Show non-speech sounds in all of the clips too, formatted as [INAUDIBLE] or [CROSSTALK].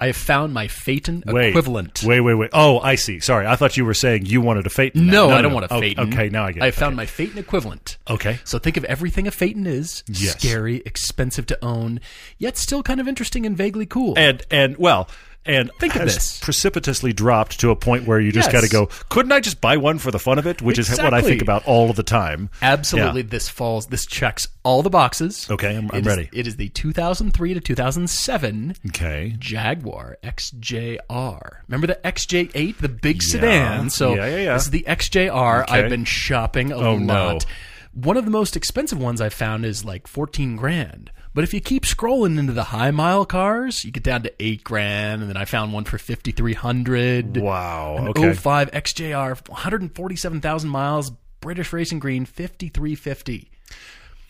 I have found my Phaeton Wait, equivalent. Wait, wait, wait. Oh, I see. Sorry, I thought you were saying you wanted a Phaeton. No, now. I don't want a Oh, Phaeton. Okay, now I get it. I have found Okay. my Phaeton equivalent. Okay. So think of everything a Phaeton is Yes. scary, expensive to own, yet still kind of interesting and vaguely cool. and and well and Think of this. precipitously dropped to a point where you just Yes. got to go couldn't i just buy one for the fun of it which is what i think about all of the time Absolutely, Yeah. this falls. This checks all the boxes. Okay, I'm- I'm It is- ready. it is the 2003 to 2007 okay Jaguar XJR. Remember the XJ8, the big Yeah. sedan? So Yeah, yeah, yeah. this is the XJR. Okay. I've been shopping a Oh, lot. no. One of the most expensive ones I've found is like 14 grand. But if you keep scrolling into the high mile cars, you get down to 8 grand and then I found one for 5300. wow An okay 05 XJR, 147,000 miles, British Racing Green, 5350.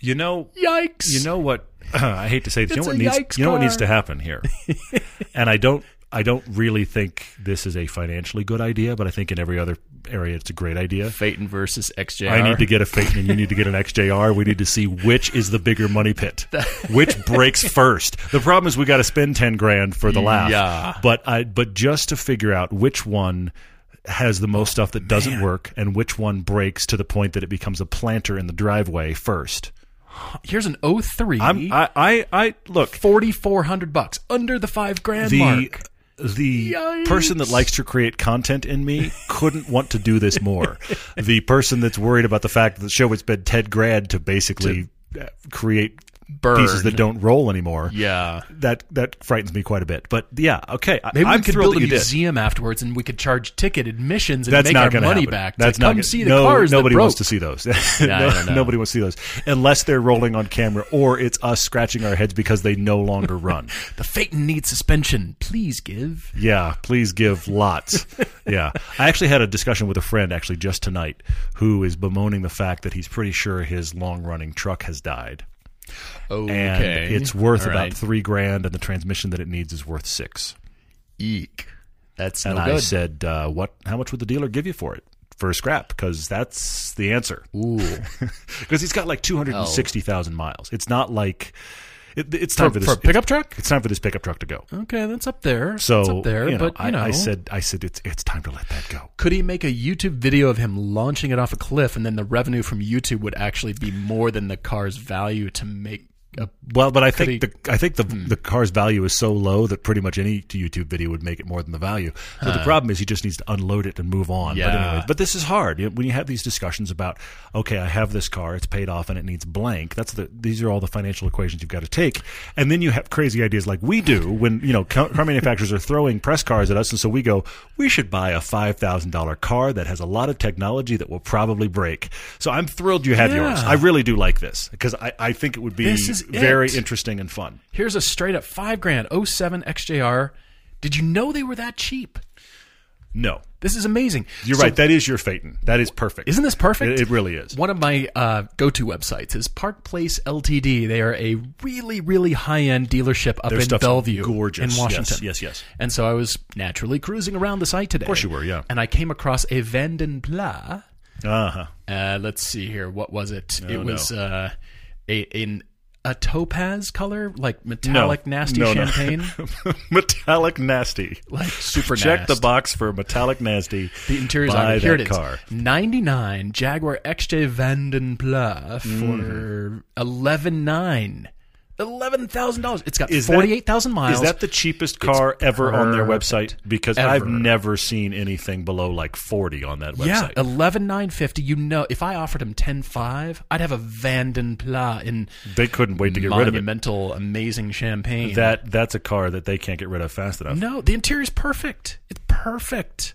you know Yikes. you know what [LAUGHS] i hate to say this you know what needs you know what needs to happen here [LAUGHS] and i don't i don't really think this is a financially good idea but i think in every other area it's a great idea Phaeton versus XJR. I need to get a Phaeton and you need to get an XJR. We need to see which is the bigger money pit, [LAUGHS] which breaks first. The problem is we got to spend ten grand for the laugh. Yeah. But I but just to figure out which one has the most stuff that doesn't work and which one breaks to the point that it becomes a planter in the driveway first. Here's an 03. I'm I I, I look 4400 bucks under the 5 grand the mark. The Yikes. person that likes to create content in me couldn't want to do this more. [LAUGHS] the person that's worried about the fact that the show would spend ten grand to basically uh create Burn. pieces that don't roll anymore. Yeah. That that frightens me quite a bit. But yeah, okay. I- Maybe I'm could build a you did. museum afterwards and we could charge ticket admissions and That's make not our going to money happen. back. That's to not come gonna- see the no, cars Nobody wants to see those. [LAUGHS] No- [LAUGHS] don't. Nobody wants to see those unless they're rolling on camera or it's us scratching our heads because they no longer run. [LAUGHS] The Phaeton needs suspension. Please give. Yeah, please give lots. yeah. I actually had a discussion with a friend actually just tonight who is bemoaning the fact that he's pretty sure his long running truck has died. Okay. And it's worth All about right. three grand and the transmission that it needs is worth six. Eek. That's And no I good. said, uh, what how much would the dealer give you for it? For a scrap, because that's the answer. Ooh. [LAUGHS] Because he's got like two hundred and sixty thousand miles. It's not like it, it's time for, For, this for pickup truck? It's time for this pickup truck to go. Okay, that's up there. So that's up there. you know, but you I, know, I said, I said it's it's time to let that go. could he make a YouTube video of him launching it off a cliff, and then the revenue from YouTube would actually be more than the car's value to make a Well, but I think he- the I think the the car's value is so low that pretty much any YouTube video would make it more than the value. So the problem is he just needs to unload it and move on. But Yeah. anyway, but this is hard You know, when you have these discussions about okay, I have this car, it's paid off, and it needs blank. That's the these are all the financial equations you've got to take, and then you have crazy ideas like we do when you know car, car manufacturers are throwing press cars at us, and so we go, we should buy a five thousand dollar car that has a lot of technology that will probably break. So I'm thrilled you have Yeah. yours. I really do like this because I, I think it would be Is very it. interesting and fun. Here's a straight up five grand 07 XJR. Did you know they were that cheap? No, This is amazing. you're So- right. That is your Phaeton. That is perfect. Isn't this perfect? It, it really is. One of my uh, go-to websites is Park Place Ltd. They are a really, really high-end dealership up Their in Bellevue, gorgeous. in Washington. Yes, yes, yes. And so I was naturally cruising around the site today. Of course you were, yeah. And I came across a Vanden Plas. Uh huh. Uh, let's see here. What was it? it no. was uh, a in a topaz color, like metallic, nasty No, no. champagne, [LAUGHS] metallic nasty. like super Check the box for metallic nasty. The interior's Buy on Here that it car. 99 Jaguar XJ Vanden Plas for Mm-hmm. eleven nine. Eleven thousand dollars. It's got forty eight thousand miles. Is that the cheapest car ever on their website? Because I've never seen anything below like forty on that website. yeah, eleven nine fifty. You know, if I offered him ten five, I'd have a Vanden Plas in they couldn't wait to get rid of it. monumental, amazing champagne. That that's a car that they can't get rid of fast enough. no, the interior's perfect. It's perfect.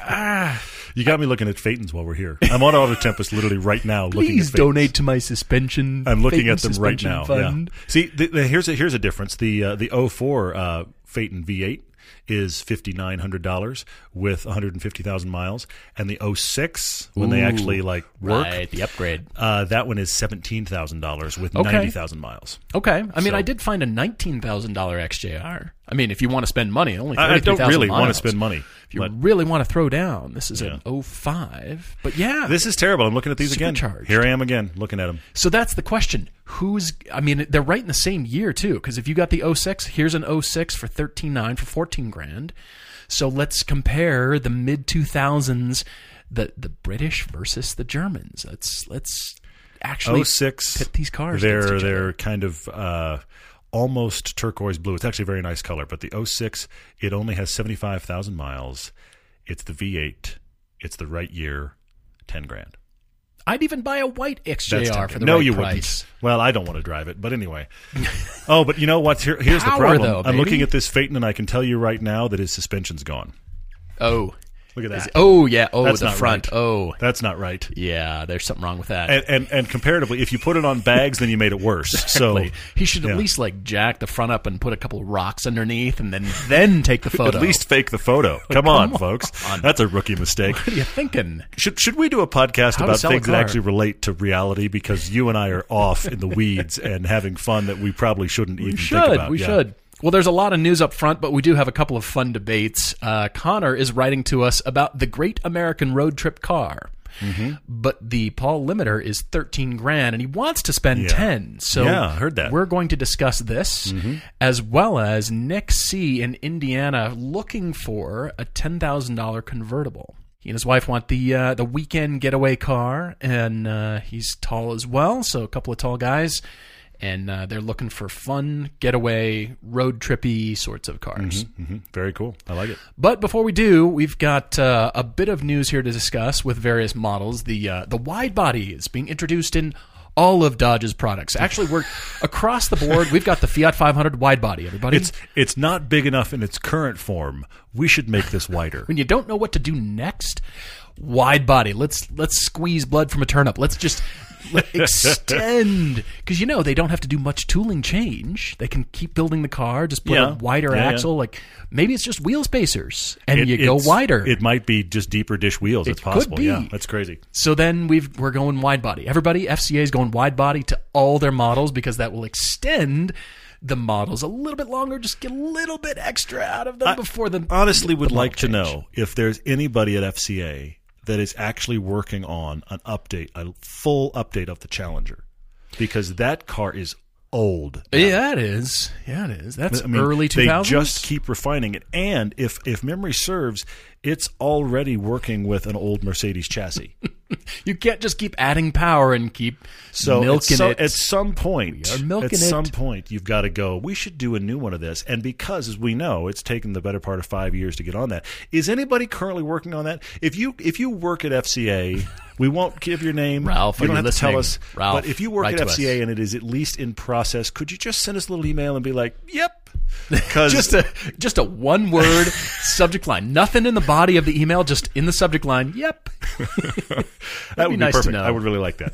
ah, [LAUGHS] You got me looking at Phaetons while we're here. I'm on Auto Tempest literally right now looking at please Phaetons. donate to my suspension. I'm looking Phaeton at them right now. Yeah. See, the, the, here's a here's a difference. The uh, the 04 uh, Phaeton V8 is fifty nine hundred dollars with one hundred and fifty thousand miles, and the 06, when they actually like work, Right, the upgrade. uh, that one is seventeen thousand dollars with Okay. ninety thousand miles. Okay. I mean, So- I did find a nineteen thousand dollar XJR. I mean, if you want to spend money, only I, I don't 33,000 really want to spend money. If you really want to throw down, this is Yeah. an 05. But yeah, this is terrible. I'm looking at these again. Here I am again, looking at them. So that's the question. Who's? I mean, they're right in the same year too. Because if you got the 06, here's an 06 for thirteen nine for fourteen grand. So let's compare the mid two thousands, the the British versus the Germans. Let's let's actually 06 pit these cars. They're they're kind of uh, almost turquoise blue. It's actually a very nice color. But the 06, it only has 75,000 miles. It's the V8. It's the right year. 10 grand. I'd even buy a white XJR for the right. no, right you price. wouldn't. Well, I don't want to drive it, but anyway. [LAUGHS] oh, but you know what? Here, here's the problem. though, I'm looking at this Phaeton, and I can tell you right now that his suspension's gone. Oh, Look at Is that. oh yeah. Oh, That's the not front. right. Oh, That's not right. yeah. There's something wrong with that. And, and and comparatively, if you put it on bags, then you made it worse. [LAUGHS] So he should at yeah. least like jack the front up and put a couple of rocks underneath, and then then take the [LAUGHS] photo. at least fake the photo. [LAUGHS] Come, on, folks. That's a rookie mistake. what are you thinking? Should should we do a podcast How about things that actually relate to reality? Because you and I are off in the weeds and having fun that we probably shouldn't even We think should. about. We Yeah. should. Well, there's a lot of news up front, but we do have a couple of fun debates. Uh, Connor is writing to us about the Great American Road Trip car. Mm-hmm. But the Paul limiter is 13 grand and he wants to spend Yeah. 10. So Yeah, heard that. Mm-hmm. We're going to discuss this as well as Nick C in Indiana looking for a $10,000 convertible. He and his wife want the uh, the weekend getaway car, and uh, he's tall as well. So a couple of tall guys, and uh, they're looking for fun getaway road trippy sorts of cars. Mhm. Very cool. I like it. But before we do, we've got uh, a bit of news here to discuss with various models. The uh, the wide body is being introduced in all of Dodge's products. Actually, we're across the board. We've got the Fiat 500 wide body. Everybody, It's it's not big enough in its current form. We should make this wider. when you don't know what to do next, wide body. Let's let's squeeze blood from a turnip. Let's just [LAUGHS] extend because you know they don't have to do much tooling change. They can keep building the car, just put Yeah. a wider Yeah, yeah. axle. Like maybe it's just wheel spacers, and It- you go wider. It might be just deeper dish wheels. it's could possible. be. Yeah, that's crazy. So then we've we're going wide body. Everybody, FCA is going wide body to all their models because that will extend the models a little bit longer. Just get a little bit extra out of them before the Honestly, would the like to know if there's anybody at FCA that is actually working on an update, a full update of the Challenger, because that car is old. Yeah, it is. Yeah, it is. That's I mean, early two they just keep refining it, and if if memory serves, it's already working with an old Mercedes chassis. [LAUGHS] [LAUGHS] you can't just keep adding power and keep So at, milking so- it. at some point, We are milking at it. some point, you've got to go. We should do a new one of this, and because, as we know, it's taken the better part of five years to get on that. Is anybody currently working on that? If you if you work at FCA, [LAUGHS] we won't give your name. Ralph, you don't have to tell us. Ralph, but if you work at to us. FCA and it is at least in process, could you just send us a little email and be like, "Yep," [LAUGHS] just a just a one word [LAUGHS] subject line. Nothing in the body of the email, just in the subject line. Yep. [LAUGHS] that would be be nice to perfect. know. I would really like that.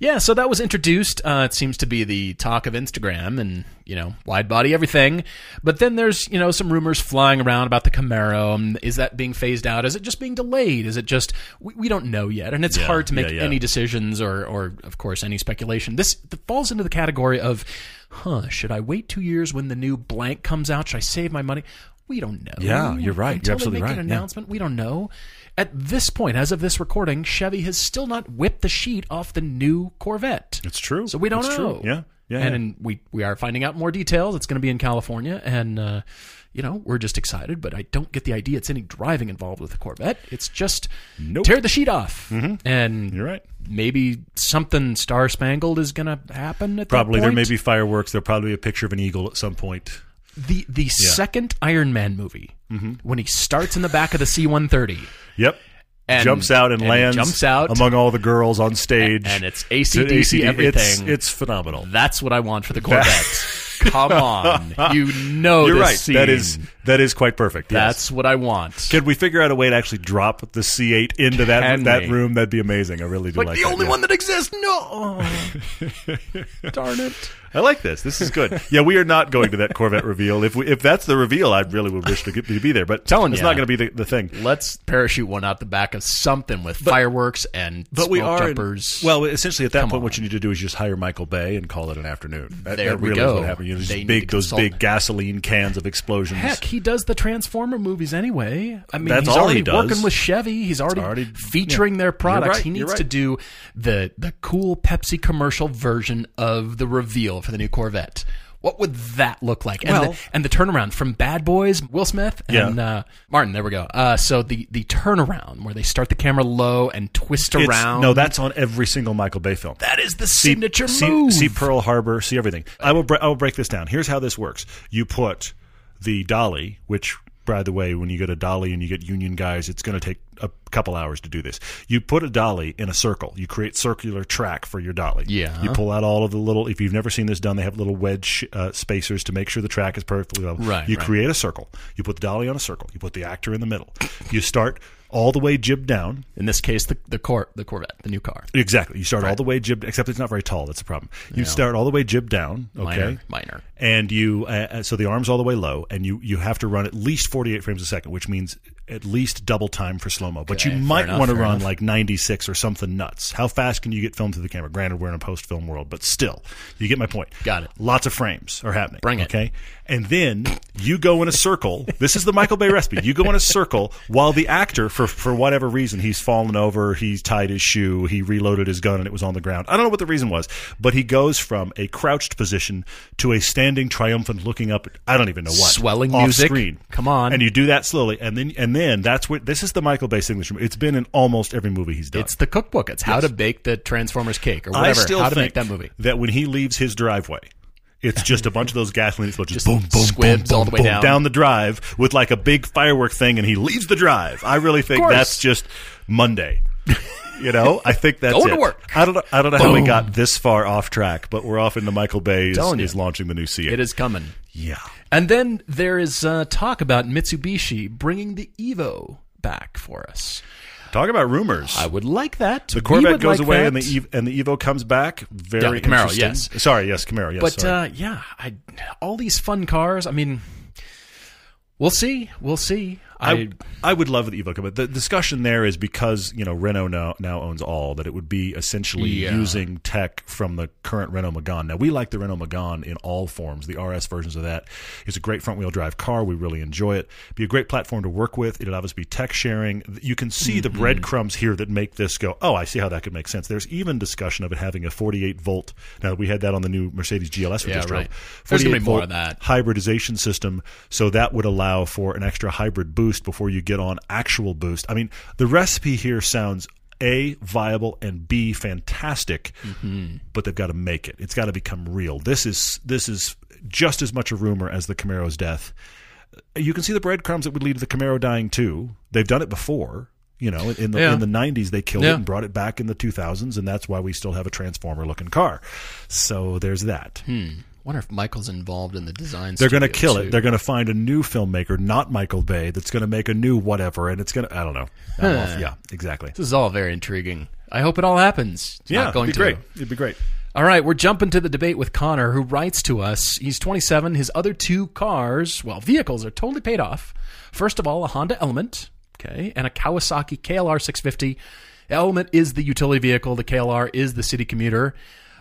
Yeah, so that was introduced. Uh, it seems to be the talk of Instagram and, you know, wide body everything. But then there's, you know, some rumors flying around about the Camaro. Um, Is that being phased out? Is it just being delayed? Is it just, we, we don't know yet. And it's Yeah, hard to make yeah, yeah. any decisions or, or, of course, any speculation. This falls into the category of, huh, should I wait two years when the new blank comes out? Should I save my money? We don't know. Yeah, you're right. You're absolutely they make right, an yeah. announcement, we don't know. At this point, as of this recording, Chevy has still not whipped the sheet off the new Corvette. It's true. So we don't It's know. true. Yeah. Yeah. and yeah. we we are finding out more details. It's going to be in California, and uh, you know we're just excited. But I don't get the idea it's any driving involved with the Corvette. It's just Nope. tear the sheet off, and You're right. maybe something star spangled is going to happen. At Probably there may be fireworks. There'll probably be a picture of an eagle at some point. the the second Iron Man movie Mm-hmm. when he starts in the back of the C one thirty. Yep. And- jumps out and, and lands jumps out. among all the girls on stage. and it's acdc, It's, everything. it's phenomenal. That's what I want for the Corvette. [LAUGHS] Come on, you [LAUGHS] know You're this right. Scene. That is That is quite perfect. Yes. That's what I want. Could we figure out a way to actually drop the C8 into that Can that we? room? That'd be amazing. I really do like, like, the that, only yeah. one that exists. No, [LAUGHS] darn it. I like this. This is good. Yeah, we are not going to that Corvette reveal. If we, if that's the reveal, I really would wish to, get, to be there. But Telling it's ya. not going to be the, the thing. Let's parachute one out the back of something with fireworks and But smoke we are. jumpers. well, essentially, at that Come point, on. what you need to do is just hire Michael Bay and call it an afternoon. That, There that we really go. is what happened. You know, just big those big gasoline cans of explosions. Heck, he does the Transformer movies anyway. I mean, That's he's all already he does. working with Chevy. He's already, already- featuring their products. right, He needs to do the the cool Pepsi commercial version of the reveal for the new Corvette. What would that look like? And, Well- the, and the turnaround from Bad Boys, Will Smith and Yeah. uh, Martin. There we go. Uh, so the the turnaround where they start the camera low and twist It's- around. No, that's on every single Michael Bay film. that is the see, signature see, move. see Pearl Harbor, see everything. I will. Bre- I will break this down. Here's how this works. You put the dolly, which, by the way, when you get a dolly and you get union guys, it's going to take a couple hours to do this. You put a dolly in a circle. You create circular track for your dolly. Yeah. You pull out all of the little. If you've never seen this done, they have little wedge uh, spacers to make sure the track is perfectly level. Right, You right. create a circle. You put the dolly on a circle. You put the actor in the middle. You start all the way jib down. in this case, the the Cor- the Corvette, the new car. Exactly. You start all the way jib, except it's not very tall. That's the problem. You start all the way jib down. Okay. Minor, minor. And you, uh, uh, so the arm's all the way low, and you you have to run at least 48 frames a second, which means at least double time for slow mo. But Okay, you might enough, want to run enough. like 96 or something nuts. How fast can you get film to the camera? Granted, we're in a post film world, but still, you get my point. Got it. Lots of frames are happening. Bring it. Okay. And then you go in a circle. This is the Michael Bay recipe. You go in a circle while the actor, for for whatever reason, he's fallen over, he's tied his shoe, he reloaded his gun, and it was on the ground. I don't know what the reason was, but he goes from a crouched position to a standing, triumphant, looking up. I don't even know what Swelling music. screen. Come on. and you do that slowly, and then and then that's what this is the Michael Bay signature. It's been in almost every movie he's done. It's the cookbook. It's how to bake the Transformers cake or whatever. I still how to think make that movie. that when he leaves his driveway, it's [LAUGHS] just a bunch of those gasoline explosions, Just boom, boom, squibs boom, all the way boom, down. down the drive with like a big firework thing, and he leaves the drive. I really think that's just Monday. [LAUGHS] You know, I think that's Going to it. work. I don't know. I don't know how we Boom. got this far off track, but we're off into Michael Bay is, is launching the new C8. It is coming. Yeah. And then there is uh, talk about Mitsubishi bringing the Evo back for us. Talk about rumors. I would like that. the Corvette goes like away that. and the Ev- and the Evo comes back. Very Yeah, Camaro, interesting. yes. Sorry, yes, Camaro. Yes, But uh, yeah, I, all these fun cars. I mean, we'll see. We'll see. I, I, would love the Evo, but the discussion there is because you know Renault now now owns all that it would be essentially Yeah. using tech from the current Renault Megane. Now we like the Renault Megane in all forms. The RS versions of that is a great front wheel drive car. We really enjoy it. Be a great platform to work with. It'll obviously be tech sharing. You can see the Mm-hmm. breadcrumbs here that make this go. Oh, I see how that could make sense. There's even discussion of it having a 48 volt. Now we had that on the new Mercedes GLS. we Yeah, just drove. right. There's gonna be more of that. hybridization system. So that would allow for an extra hybrid boost before you get on actual boost. I mean, the recipe here sounds a viable and b fantastic, mm-hmm. but they've got to make it. It's got to become real. This is this is just as much a rumor as the Camaro's death. You can see the breadcrumbs that would lead to the Camaro dying too. They've done it before. You know, in the Yeah. in the '90s they killed Yeah. it and brought it back in the 2000s, and that's why we still have a transformer looking car. So there's that. Hmm. Wonder if Michael's involved in the design. They're going to kill too. it. They're going to find a new filmmaker, not Michael Bay, that's going to make a new whatever, and it's going to. I don't know. Yeah, exactly. This is all very intriguing. I hope it all happens. It's yeah, not going it'd be to. great. It'd be great. All right, we're jumping to the debate with Connor, who writes to us. He's 27. His other two cars, well, vehicles, are totally paid off. First of all, a Honda Element, okay, and a Kawasaki KLR 650. Element is the utility vehicle. The KLR is the city commuter.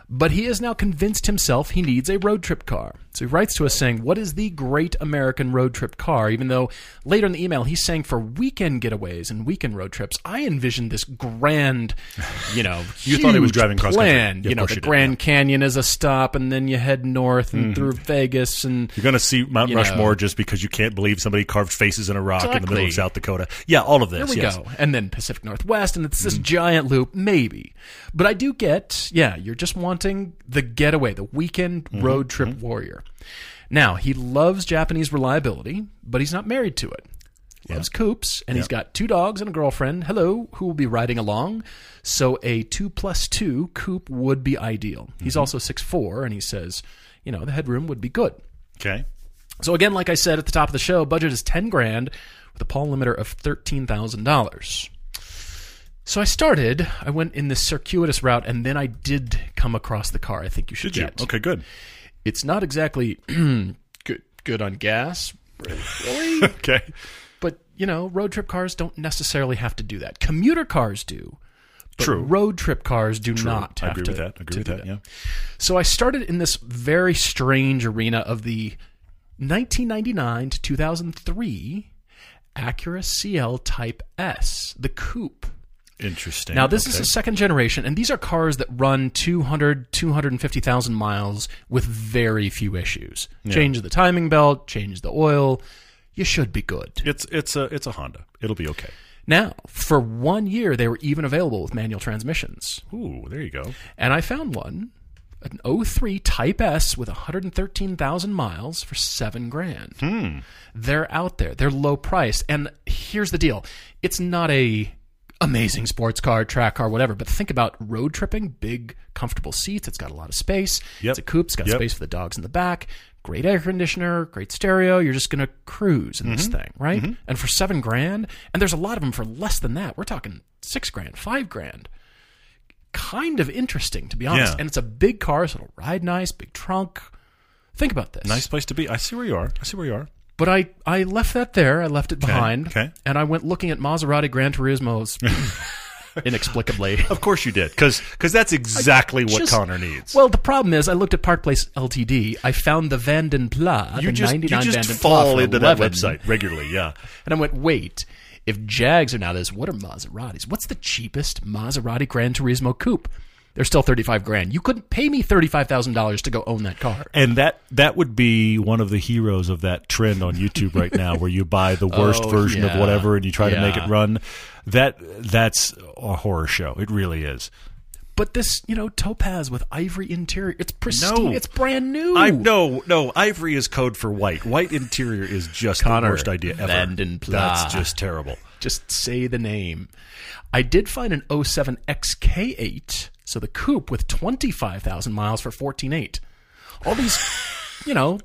But he has now convinced himself he needs a road trip car. So he writes to us saying, What is the great American road trip car? Even though later in the email he's saying for weekend getaways and weekend road trips, I envisioned this grand, you know, [LAUGHS] You thought he was driving cross plan. Yeah, you know, the you did, Grand yeah. Canyon is a stop, and then you head north and through Vegas, and You're going to see Mount You know. Rushmore just because you can't believe somebody carved faces in a rock in the middle of South Dakota. Yeah, all of this. there we yes. go. And then Pacific Northwest, and it's Mm-hmm. this giant loop, maybe. But I do get, yeah, you're just wanting the getaway, the weekend Mm-hmm. road trip warrior. Now, he loves Japanese reliability, but he's not married to it. Loves coupes, and he's got two dogs and a girlfriend. Hello, who will be riding along. So a two plus two coupe would be ideal. Mm-hmm. He's also six four, and he says, you know, the headroom would be good. Okay. So again, like I said at the top of the show, budget is ten grand with a Paul limiter of thirteen thousand dollars. So I started. I went in this circuitous route, and then I did come across the car. I think you should Did you? Okay, good. It's not exactly [CLEARS THROAT] good. Good on gas, really. [LAUGHS] Okay. but you know, road trip cars don't necessarily have to do that. Commuter cars do. But True. Road trip cars do not have I agree to. with that. I agree with do that. Yeah. So I started in this very strange arena of the 1999 to 2003 Acura CL Type S, the coupe. Interesting. Now, this okay. is a second generation, and these are cars that run 200, 250,000 miles with very few issues. Change the timing belt, change the oil. You should be good. It's it's a it's a Honda. It'll be okay. Now, for one year, they were even available with manual transmissions. Ooh, there you go. And I found one, an 03 Type S with 113,000 miles for seven grand. Hmm. They're out there. They're low priced. And here's the deal: it's not a amazing sports car, track car, whatever. But think about road tripping: big, comfortable seats. It's got a lot of space. Yep. It's a coupe. It's got Yep. space for the dogs in the back. Great air conditioner, great stereo. You're just gonna cruise in Mm-hmm. this thing, right? And for seven grand, and there's a lot of them for less than that. We're talking six grand, five grand kind of interesting to be honest. Yeah. And it's a big car, so it'll ride nice, big trunk. Think about this. Nice place to be. I see where you are. I see where you are. But I, I left that there. I left it behind. okay. And I went looking at Maserati Gran Turismos [LAUGHS] inexplicably. Of course you did, because that's exactly what just- Connor needs. Well, the problem is, I looked at Park Place Ltd. I found the Vanden Pla, you the just you just Vanden fall into that website regularly. Yeah. And I went, wait, if Jags are now this, what are Maseratis? What's the cheapest Maserati Gran Turismo coupe? They're still 35 grand. You couldn't pay me $35,000 to go own that car. And that that would be one of the heroes of that trend on YouTube right now, where you buy the [LAUGHS] oh, worst Oh, version of whatever and you try to make it run. That that's a horror show. It really is. But this, you know, topaz with ivory interior, it's pristine. No. It's brand new. I no no. Ivory is code for white. White interior is just Connor the worst idea ever. Vanden That's just terrible. Just say the name. I did find an 07 XK8, so the coupe with 25,000 miles for 14.8. All these, [LAUGHS] you know,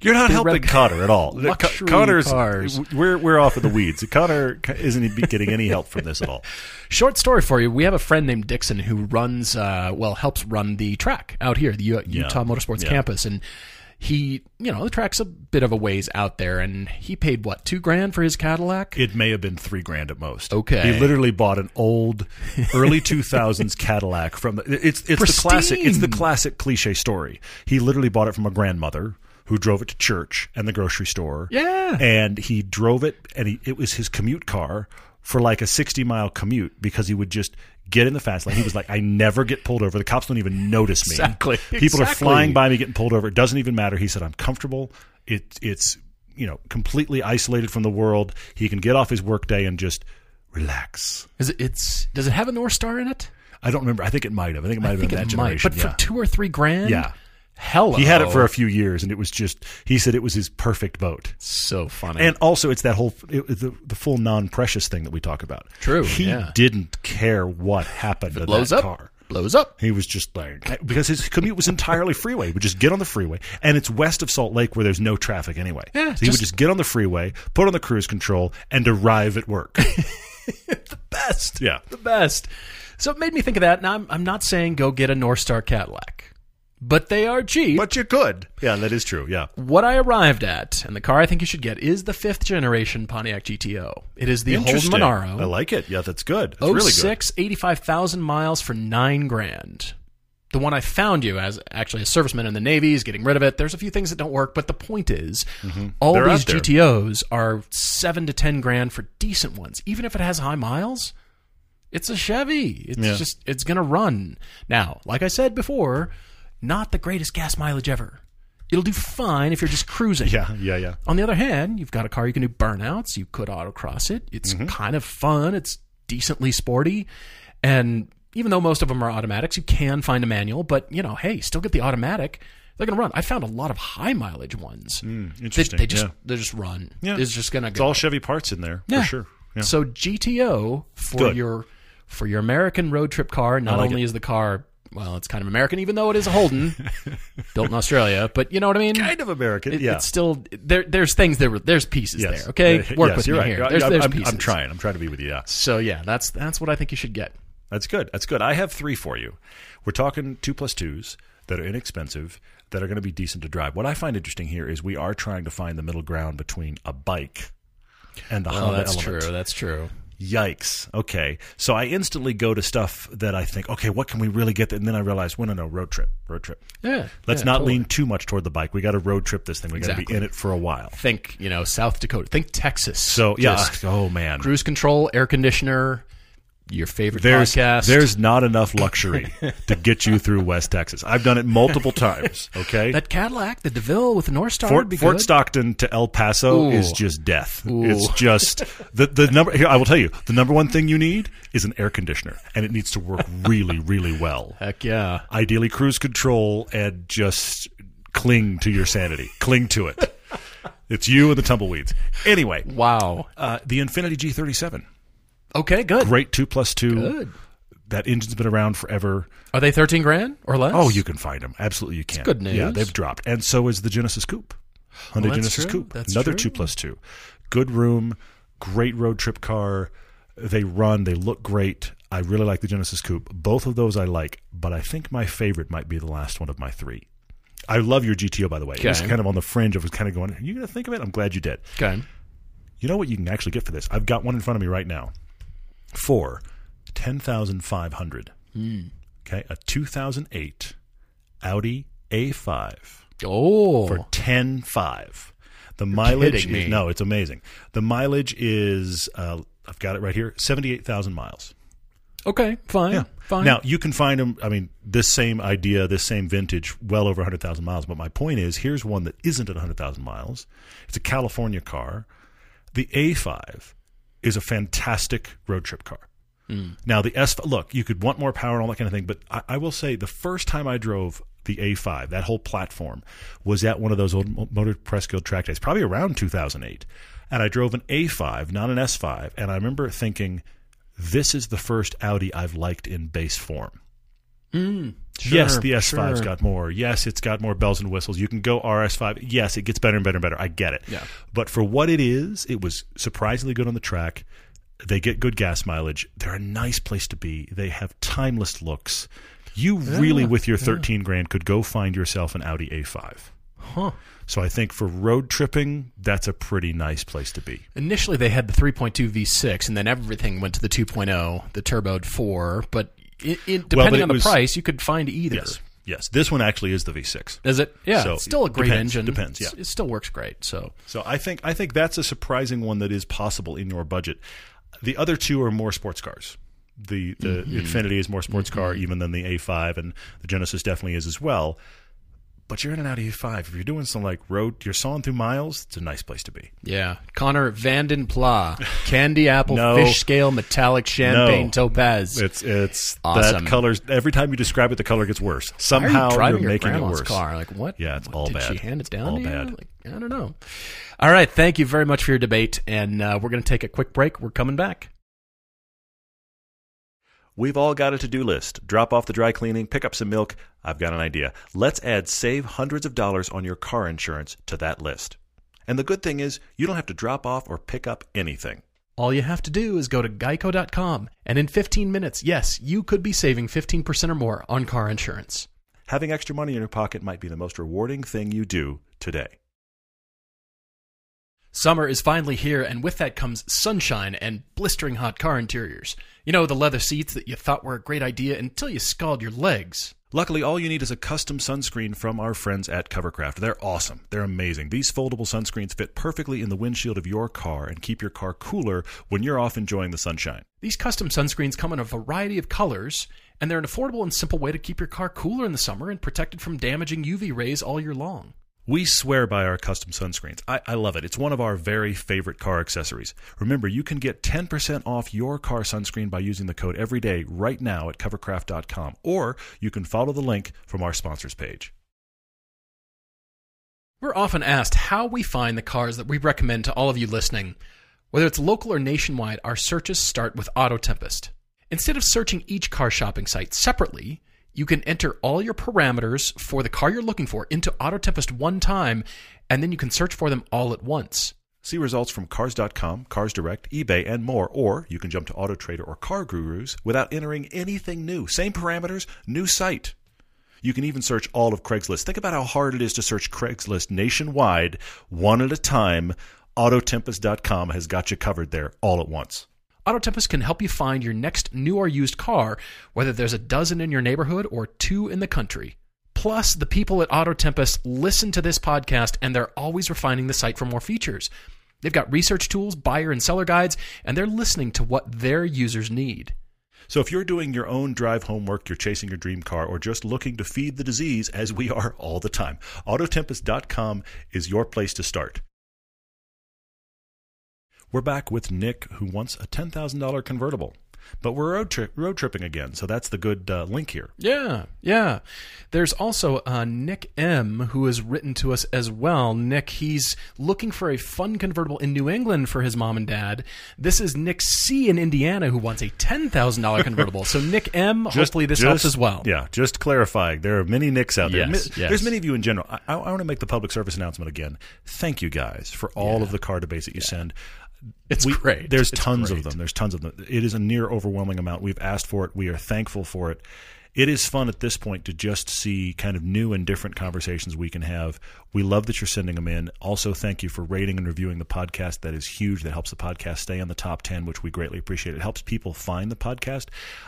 You're not helping Connor at all. Co- Connor's cars. we're we're off in the weeds. Connor isn't getting any help from this at all. short story for you. We have a friend named Dixon who runs, uh, well, helps run the track out here, the U- Utah Motorsports Yeah. campus, and he, you know, the track's a bit of a ways out there, and he paid what two grand for his Cadillac. It may have been three grand at most. Okay. he literally bought an old, early two thousands [LAUGHS] Cadillac from. The, it's it's the classic. It's the classic cliche story. He literally bought it from a grandmother who drove it to church and the grocery store. Yeah. and he drove it, and he, it was his commute car for like a sixty mile commute because he would just. Get in the fast lane. He was like, I never get pulled over. The cops don't even notice me. Exactly. People are flying by me getting pulled over. It doesn't even matter. He said, I'm comfortable. It, it's, you know, completely isolated from the world. He can get off his workday and just relax. Is it? It's does it have a North Star in it? I don't remember. I think it might have. I think it might I have been that it might, generation. but yeah. for two or three grand, Yeah. Hello. he had it for a few years, and it was just. He said it was his perfect boat. so funny. And also, it's that whole it, the, the full non-precious thing that we talk about. True, He yeah. didn't care what happened to blows that up, car. blows up. He was just like because his commute was entirely freeway. He would just get on the freeway, and it's west of Salt Lake where there's no traffic anyway. Yeah, so he would just- just get on the freeway, put on the cruise control, and arrive at work. [LAUGHS] The best, yeah, the best. So it made me think of that. Now I'm, I'm not saying go get a North Star Cadillac, but they are cheap. but you could. Yeah, that is true. Yeah, what I arrived at, and the car I think you should get, is the fifth generation Pontiac GTO. It is the Holden. Monaro. I like it. Yeah, that's good. That's really good. 06, 85,000 miles for nine grand. The one I found you as actually a serviceman in the Navy is getting rid of it. There's a few things that don't work, but the point is, all Mm-hmm. They're these. GTOs are seven to ten grand for decent ones. Even if it has high miles, it's a Chevy. It's Yeah. just it's gonna run. Now, like I said before, not the greatest gas mileage ever. It'll do fine if you're just cruising. Yeah, yeah, yeah. On the other hand, you've got a car you can do burnouts. You could autocross it. It's Mm-hmm. kind of fun. It's decently sporty. And even though most of them are automatics, you can find a manual. But, you know, hey, still get the automatic. They're going to run. I found a lot of high mileage ones. They, Hmm, interesting, they just yeah. they just run. Yeah. It's just going to It's go. all Chevy parts in there Yeah. for sure. Yeah. So GTO for Good. your for your American road trip car. Not like only is the car well, it's kind of American, even though it is a Holden [LAUGHS] built in Australia. But you know what I mean? Kind of American, It- yeah. It's still there. There's things there. There's pieces Yes. there. Okay, work yes, with me right. here. There's, I'm, there's I'm- pieces. I'm trying. I'm trying to be with you. Yeah. So yeah, that's that's what I think you should get. That's good. That's good. I have three for you. We're talking two plus twos that are inexpensive, that are going to be decent to drive. What I find interesting here is we are trying to find the middle ground between a bike and the Oh, Honda that's Element. true. That's true. Yikes. Okay. So I instantly go to stuff that I think, okay, what can we really get? And then I realize, well, no, no, road trip, road trip. Yeah. Let's yeah, not totally. lean too much toward the bike. We got to road trip this thing. We got to be in it for a while. Think you know South Dakota. Think Texas. So yeah. Just oh man. cruise control, air conditioner, your favorite There's podcast. there's not enough luxury to get you through West Texas. I've done it multiple times. [LAUGHS] Okay. that Cadillac, the DeVille with the North Star Fort, Fort. Stockton to El Paso Ooh. is just death. Ooh. It's just the the number. Here, I will tell you, the number one thing you need is an air conditioner, and it needs to work really, really well. [LAUGHS] Heck yeah. Ideally, cruise control and just cling to your sanity. Cling to it. It's you and the tumbleweeds. Anyway, Wow. uh, the Infiniti G37, Okay, good. great two plus two. Good. That engine's been around forever. Are they thirteen grand or less? Oh, you can find them. Absolutely, you can. good news. Yeah, they've dropped, and so is the Genesis Coupe. Hyundai that's Genesis true. Coupe, That's another true. two plus two. Good room, great road trip car. They run, they look great. I really like the Genesis Coupe. Both of those I like, but I think my favorite might be the last one of my three. I love your GTO, by the way. It was kind of on the fringe. I was kind of going, "Are you going to think of it?" I'm glad you did. Okay. You know what you can actually get for this? I've got one in front of me right now for ten thousand five hundred. Hmm. Okay, a two thousand eight Audi A5 Oh. for ten five. The mileage kidding me. is no, it's amazing. The mileage is uh, I've got it right here, seventy eight thousand miles. okay. Fine. Fine. Now you can find them. I mean, this same idea, this same vintage, well over hundred thousand miles. But my point is, here's one that isn't at hundred thousand miles. It's a California car. The A5 is a fantastic road trip car. Mm. Now the S, look, you could want more power and all that kind of thing, but I, I will say the first time I drove the A5, that whole platform, was at one of those old Mo- Motor Press Guild track days, probably around 2008, and I drove an A5, not an S5, and I remember thinking, this is the first Audi I've liked in base form. Mm, yes, Sure, the S5's sure. got more. Yes, it's got more bells and whistles. You can go RS5. Yes, it gets better and better and better. I get it. Yeah. But for what it is, it was surprisingly good on the track. They get good gas mileage. They're a nice place to be. They have timeless looks. You really, with your 13 grand, could go find yourself an Audi A5. Huh. So I think for road tripping, that's a pretty nice place to be. Initially, they had the 3.2 V6, and then everything went to the 2.0, the turboed 4. But it, it, Well, depending it on the was- price, you could find either. Yes. Yes. This one actually is the V6. Is it? Yeah. So, it's still a great depends, engine. depends, yeah. It still works great. So So I think I think that's a surprising one that is possible in your budget. The other two are more sports cars. The the Mm-hmm. Infiniti is more sports car even than the A5, and the Genesis definitely is as well. But you're in an Audi A5. If you're doing some like road, you're sawing through miles. It's a nice place to be. yeah, Connor Vanden Pla, [LAUGHS] candy apple, No. fish scale, metallic champagne No. topaz. It's it's Awesome. that colors. Every time you describe it, the color gets worse. Somehow you are making it worse. car? Like what? Yeah, it's what, all did bad. she hand it down All bad. Like, I don't know. All right, thank you very much for your debate, and uh, we're going to take a quick break. We're coming back. We've all got a to do list. Drop off the dry cleaning, pick up some milk. I've got an idea. Let's add save hundreds of dollars on your car insurance to that list. And the good thing is, you don't have to drop off or pick up anything. All you have to do is go to geico.com, and in 15 minutes, yes, you could be saving 15% or more on car insurance. Having extra money in your pocket might be the most rewarding thing you do today. Summer is finally here, and with that comes sunshine and blistering hot car interiors. You know, the leather seats that you thought were a great idea until you scald your legs. Luckily, all you need is a custom sunscreen from our friends at Covercraft. They're awesome. They're amazing. These foldable sunscreens fit perfectly in the windshield of your car and keep your car cooler when you're off enjoying the sunshine. These custom sunscreens come in a variety of colors, and they're an affordable and simple way to keep your car cooler in the summer and protected from damaging UV rays all year long. We swear by our custom sunscreens. I, I love it. It's one of our very favorite car accessories. Remember, you can get 10% off your car sunscreen by using the code EVERYDAY right now at covercraft.com, or you can follow the link from our sponsors page. We're often asked how we find the cars that we recommend to all of you listening. Whether it's local or nationwide, our searches start with Auto Tempest. Instead of searching each car shopping site separately, You can enter all your parameters for the car you're looking for into Auto Tempest one time, and then you can search for them all at once. See results from Cars.com, Cars Direct, eBay, and more. Or you can jump to AutoTrader or Car Gurus without entering anything new. Same parameters, new site. You can even search all of Craigslist. Think about how hard it is to search Craigslist nationwide, one at a time. Autotempest.com has got you covered there all at once. Auto Tempest can help you find your next new or used car, whether there's a dozen in your neighborhood or two in the country. Plus, the people at Auto Tempest listen to this podcast and they're always refining the site for more features. They've got research tools, buyer and seller guides, and they're listening to what their users need. So if you're doing your own drive homework, you're chasing your dream car, or just looking to feed the disease, as we are all the time, Autotempest.com is your place to start. We're back with Nick, who wants a $10,000 convertible. But we're road, tri- road tripping again, so that's the good uh, link here. Yeah, yeah. There's also uh, Nick M, who has written to us as well. Nick, he's looking for a fun convertible in New England for his mom and dad. This is Nick C in Indiana, who wants a $10,000 convertible. so, Nick M, [LAUGHS] hopefully this helps as well. Yeah, just clarifying. There are many Nicks out there. Yes, Mi- yes. There's many of you in general. I, I want to make the public service announcement again. Thank you guys for all Yeah. of the car debates that you send. It's We- great. There's It's tons great. of them. There's tons of them. It is a near overwhelming amount. We've asked for it. We are thankful for it. It is fun at this point to just see kind of new and different conversations we can have. We love that you're sending them in. Also, thank you for rating and reviewing the podcast. That is huge. That helps the podcast stay on the top 10, which we greatly appreciate. It helps people find the podcast.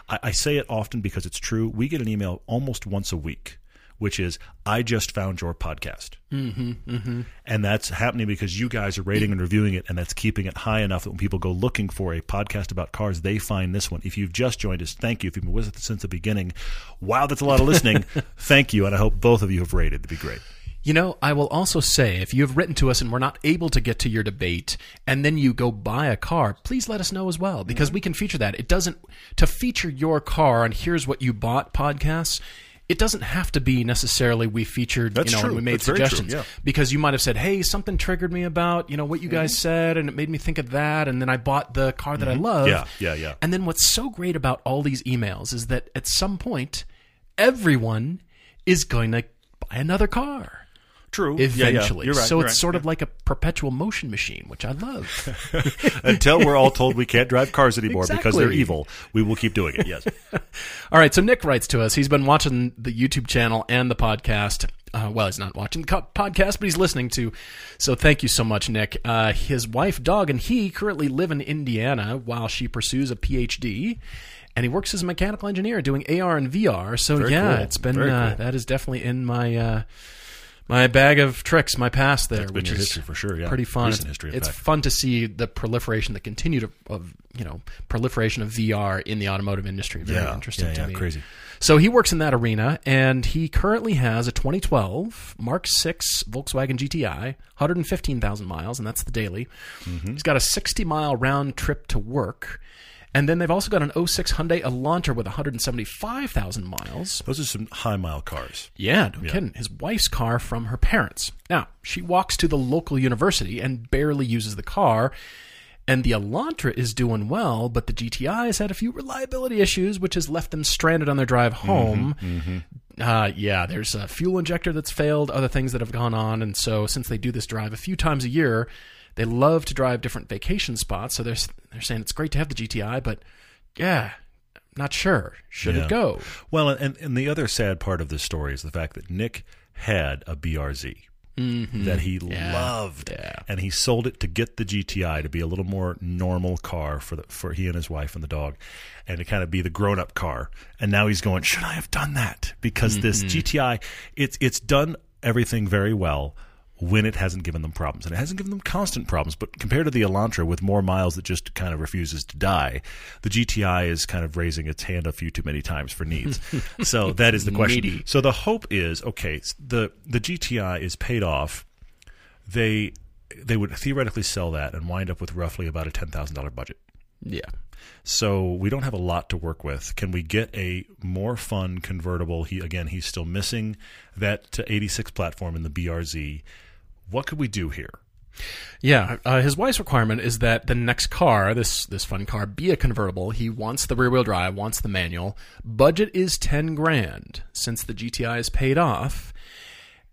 I, I say it often because it's true. We get an email almost once a week, which is, I just found your podcast. Mm-hmm, mm-hmm. And that's happening because you guys are rating and reviewing it, and that's keeping it high enough that when people go looking for a podcast about cars, they find this one. If you've just joined us, thank you. If you've been with us since the beginning, wow, that's a lot of listening. [LAUGHS] thank you. And I hope both of you have rated. It'd be great. You know, I will also say if you have written to us and we're not able to get to your debate and then you go buy a car, please let us know as well because we can feature that. It doesn't, to feature your car and here's what you bought podcasts, it doesn't have to be necessarily we featured, That's you know, true. and we made That's true, suggestions. yeah. Because you might have said, hey, something triggered me about, you know, what you mm-hmm. guys said and it made me think of that. And then I bought the car that I mm-hmm. love. Yeah, yeah, yeah. And then what's so great about all these emails is that at some point, everyone is going to buy another car True. Yeah, yeah. eventually. You're right. so it's right. sort of like a perpetual motion machine, which I love. [LAUGHS] Until we're all told we can't drive cars anymore because they're evil, we will keep doing it. Yes. [LAUGHS] All right, so Nick writes to us. He's been watching the YouTube channel and the podcast. Uh, well, he's not watching the podcast, but he's listening to. So thank you so much, Nick. Uh, his wife, dog, and he currently live in Indiana while she pursues a PhD. And he works as a mechanical engineer doing AR and VR. So Very yeah, cool. it's been uh, cool. that is definitely in my uh, my bag of tricks, my past there, which is history for sure, yeah. pretty fun. Recent history, it's fact. fun to see the proliferation, the continued of, of you know proliferation of VR in the automotive industry. Very Yeah, interesting yeah, to yeah, me. crazy. So he works in that arena, and he currently has a 2012 Mark 6 Volkswagen GTI, 115,000 miles, and that's the daily. Mm-hmm. He's got a 60 mile round trip to work. And then they've also got an 06 Hyundai Elantra with 175,000 miles. Those are some high mile cars. Yeah, no kidding. His wife's car from her parents. Now, she walks to the local university and barely uses the car. And the Elantra is doing well, but the GTI has had a few reliability issues, which has left them stranded on their drive home. Uh, yeah, there's a fuel injector that's failed, other things that have gone on. And so, since they do this drive a few times a year, they love to drive different vacation spots. So, they're, they're saying it's great to have the GTI, but yeah, not sure. Should Yeah. it go? Well, and, and the other sad part of this story is the fact that Nick had a BRZ that he loved, Mm-hmm. Yeah. and he sold it to get the GTI to be a little more normal car for the, for he and his wife and the dog, and to kind of be the grown up car. And now he's going, should I have done that? Because this Mm-hmm. GTI, it's it's done everything very well. When it hasn't given them problems, and it hasn't given them constant problems, but compared to the Elantra with more miles that just kind of refuses to die, the GTI is kind of raising its hand a few too many times for needs. [LAUGHS] so that is the question. Needy. So the hope is okay. the The GTI is paid off. They they would theoretically sell that and wind up with roughly about a ten thousand dollar budget. Yeah. So we don't have a lot to work with. Can we get a more fun convertible? He again, he's still missing that 86 platform in the BRZ. What could we do here? Yeah, uh, his wife's requirement is that the next car, this this fun car, be a convertible. He wants the rear wheel drive, wants the manual. Budget is ten grand since the GTI is paid off.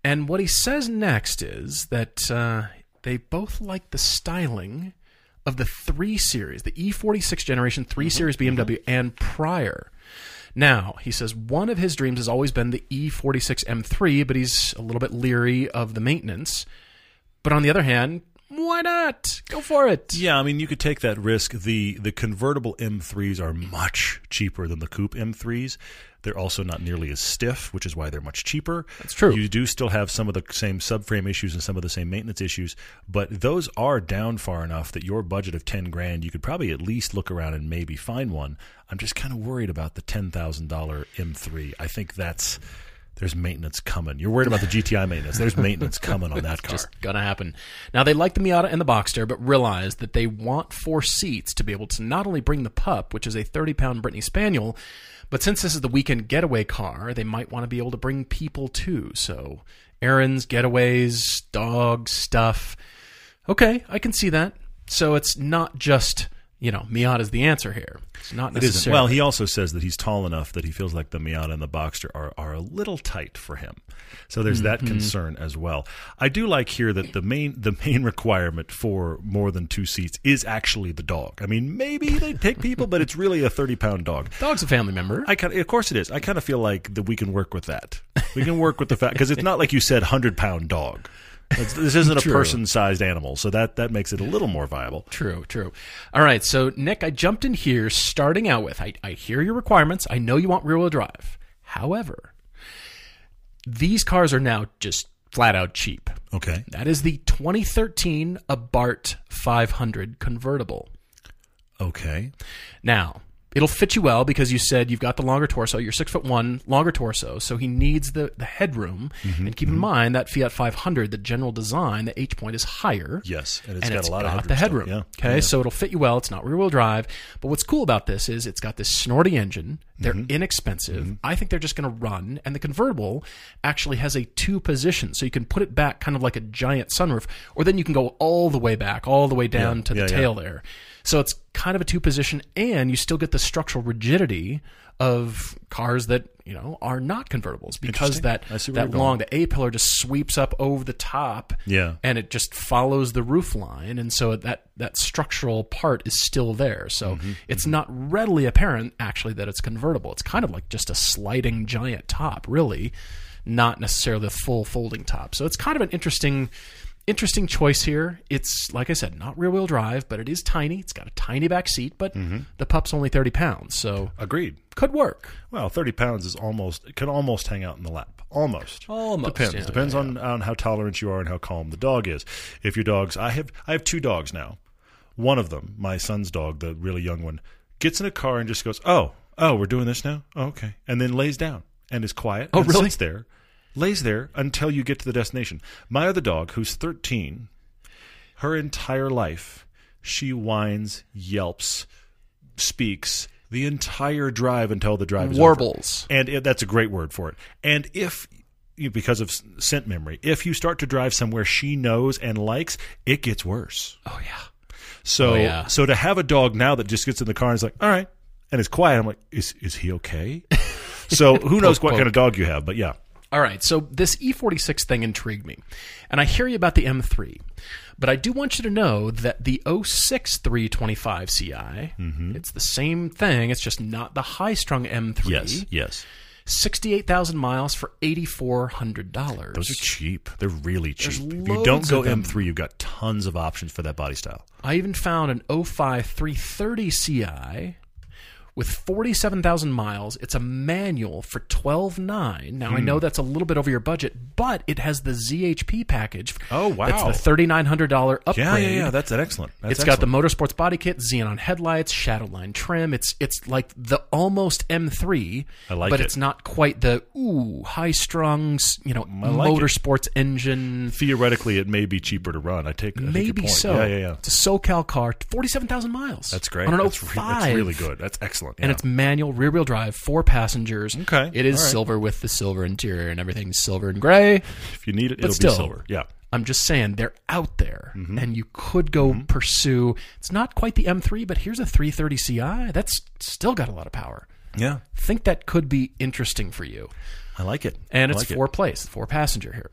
And what he says next is that uh, they both like the styling of the three series, the E46 generation 3 Series BMW, and prior. Now, he says one of his dreams has always been the E46 M3, but he's a little bit leery of the maintenance. But on the other hand, why not? Go for it. Yeah, I mean, you could take that risk. the The convertible M3s are much cheaper than the coupe M3s. They're also not nearly as stiff, which is why they're much cheaper. That's true. You do still have some of the same subframe issues and some of the same maintenance issues, but those are down far enough that your budget of ten grand, you could probably at least look around and maybe find one. I'm just kind of worried about the ten thousand dollar M3. I think that's there's maintenance coming. You're worried about the GTI maintenance. There's maintenance coming on that [LAUGHS] car. Just gonna happen. Now they like the Miata and the Boxster, but realize that they want four seats to be able to not only bring the pup, which is a 30 pound Brittany Spaniel, but since this is the weekend getaway car, they might want to be able to bring people too. So errands, getaways, dogs, stuff. Okay, I can see that. So it's not just you know, Miata's the answer here. It's not necessarily. Well, he also says that he's tall enough that he feels like the Miata and the Boxster are, are a little tight for him. So there's that Mm-hmm. concern as well. I do like here that the main the main [LAUGHS] requirement for more than two seats is actually the dog. I mean, maybe they take people, but it's really a 30 pound dog. [LAUGHS] Dog's a family member. I kind of, of course it is. I kind of feel like that we can work with that. We can work with the fact because it's not like you said hundred pound dog. It's, this isn't a person sized animal, so that that makes it a little more viable. True, true. All right, so Nick, I jumped in here starting out with I, I hear your requirements. I know you want rear wheel drive. However, these cars are now just flat out cheap. Okay. That is the 2013 Abarth 500 convertible. Okay. Now, it'll fit you well because you said you've got the longer torso. You're six foot one, longer torso, so he needs the, the headroom. Mm-hmm, and keep in mind that Fiat 500, the general design, the H point is higher. Yes, and it's and got it's a lot got of the headroom. Yeah. Okay, so it'll fit you well. It's not rear wheel drive, but what's cool about this is it's got this snorty engine. They're Mm-hmm. inexpensive. I think they're just going to run, and the convertible actually has a two position, so you can put it back kind of like a giant sunroof, or then you can go all the way back, all the way down Yeah, to the yeah, yeah. tail there. So it's kind of a two position, and you still get the structural rigidity of cars that you know are not convertibles because that I see where that long the A pillar just sweeps up over the top Yeah. and it just follows the roof line. And so that that structural part is still there. So Mm-hmm, it's not readily apparent actually that it's convertible. It's kind of like just a sliding giant top really. Not necessarily a full folding top. So it's kind of an interesting interesting choice here it's like i said not rear wheel drive but it is tiny it's got a tiny back seat but Mm-hmm. the pup's only 30 pounds so Agreed. could work Well, thirty pounds is almost it can almost hang out in the lap. Almost. Almost, depends. yeah, depends yeah, on on how tolerant you are and how calm the dog is. If your dog's, I have I have two dogs now. One of them, my son's dog, the really young one, gets in a car and just goes, "Oh, oh, we're doing this now. Oh, okay," and then lays down and is quiet. Oh, and really? Sits there, lays there until you get to the destination. My other dog, who's thirteen, her entire life, she whines, yelps, speaks the entire drive until the drive is over. warbles And it, that's a great word for it. And if because of scent memory, if you start to drive somewhere she knows and likes, it gets worse. oh yeah So Oh, yeah. so to have a dog now that just gets in the car and is like, all right, and is quiet, I'm like, is is he okay? [LAUGHS] so who knows what poke. kind of dog you have, but yeah. All right, so this E46 thing intrigued me. And I hear you about the M3. But I do want you to know that the 06 325 CI, Mm-hmm. it's the same thing, it's just not the high strung M3. yes. yes. 68,000 miles for $8,400. Those are cheap. They're really cheap. If you don't go. M3, you've got tons of options for that body style. I even found an 05 330 CI with 47,000 miles. It's a manual for 12.9. Now I Hmm. know that's a little bit over your budget, but it has the ZHP package. Oh, wow. That's the $3,900 upgrade. Yeah, yeah, yeah. That's excellent. That's It's got the motorsports body kit, xenon headlights, shadowline trim. It's it's like the almost M3, I like but it. it's not quite the ooh high strung, you know, like it. motorsports engine. theoretically it may be cheaper to run. I take, I Maybe so. Yeah, yeah, yeah. It's a SoCal car, forty-seven thousand miles. That's great. On an that's, re- that's really good. That's excellent. And yeah. it's manual, rear-wheel drive, four passengers. Okay. It is right. silver with the silver interior and everything silver and gray. if you need it, but it'll still. be silver. Yeah. I'm just saying they're out there, Mm-hmm. and you could go pursue. It's not quite the M3, but here's a 330 Ci that's still got a lot of power. Yeah, Think that could be interesting for you, I like it. and I it's like it. four place, four passenger here.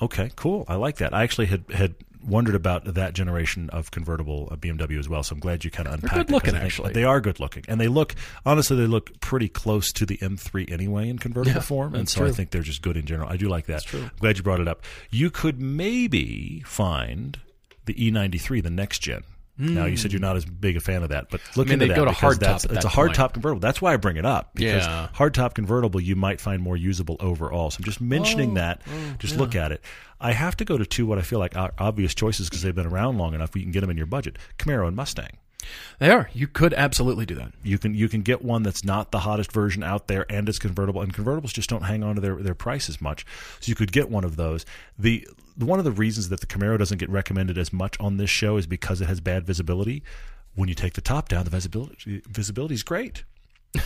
Okay, cool. I like that. I actually had had wondered about that generation of convertible uh, BMW as well. So I'm glad you kind of unpacked. good looking, actually. They are good looking, and they look honestly they look pretty close to the M3 anyway in convertible Yeah, form, and so I think they're just good in general. I do like that. That's true. glad you brought it up. You could maybe find the E93, the next gen. Now you said you're not as big a fan of that, but look Hmm. I mean, into they that go to because hardtop that's at it's a hard point. top convertible. That's why I bring it up because Yeah. hardtop convertible you might find more usable overall. So I'm just mentioning Oh, that. just look at it. I have to go to two what I feel like are obvious choices because they've been around long enough. You can get them in your budget: Camaro and Mustang. They are. You could absolutely do that. You can you can get one that's not the hottest version out there, and it's convertible. And convertibles just don't hang on to their, their price as much. So you could get one of those. The one of the reasons that the Camaro doesn't get recommended as much on this show is because it has bad visibility. When you take the top down, the visibility visibility is great.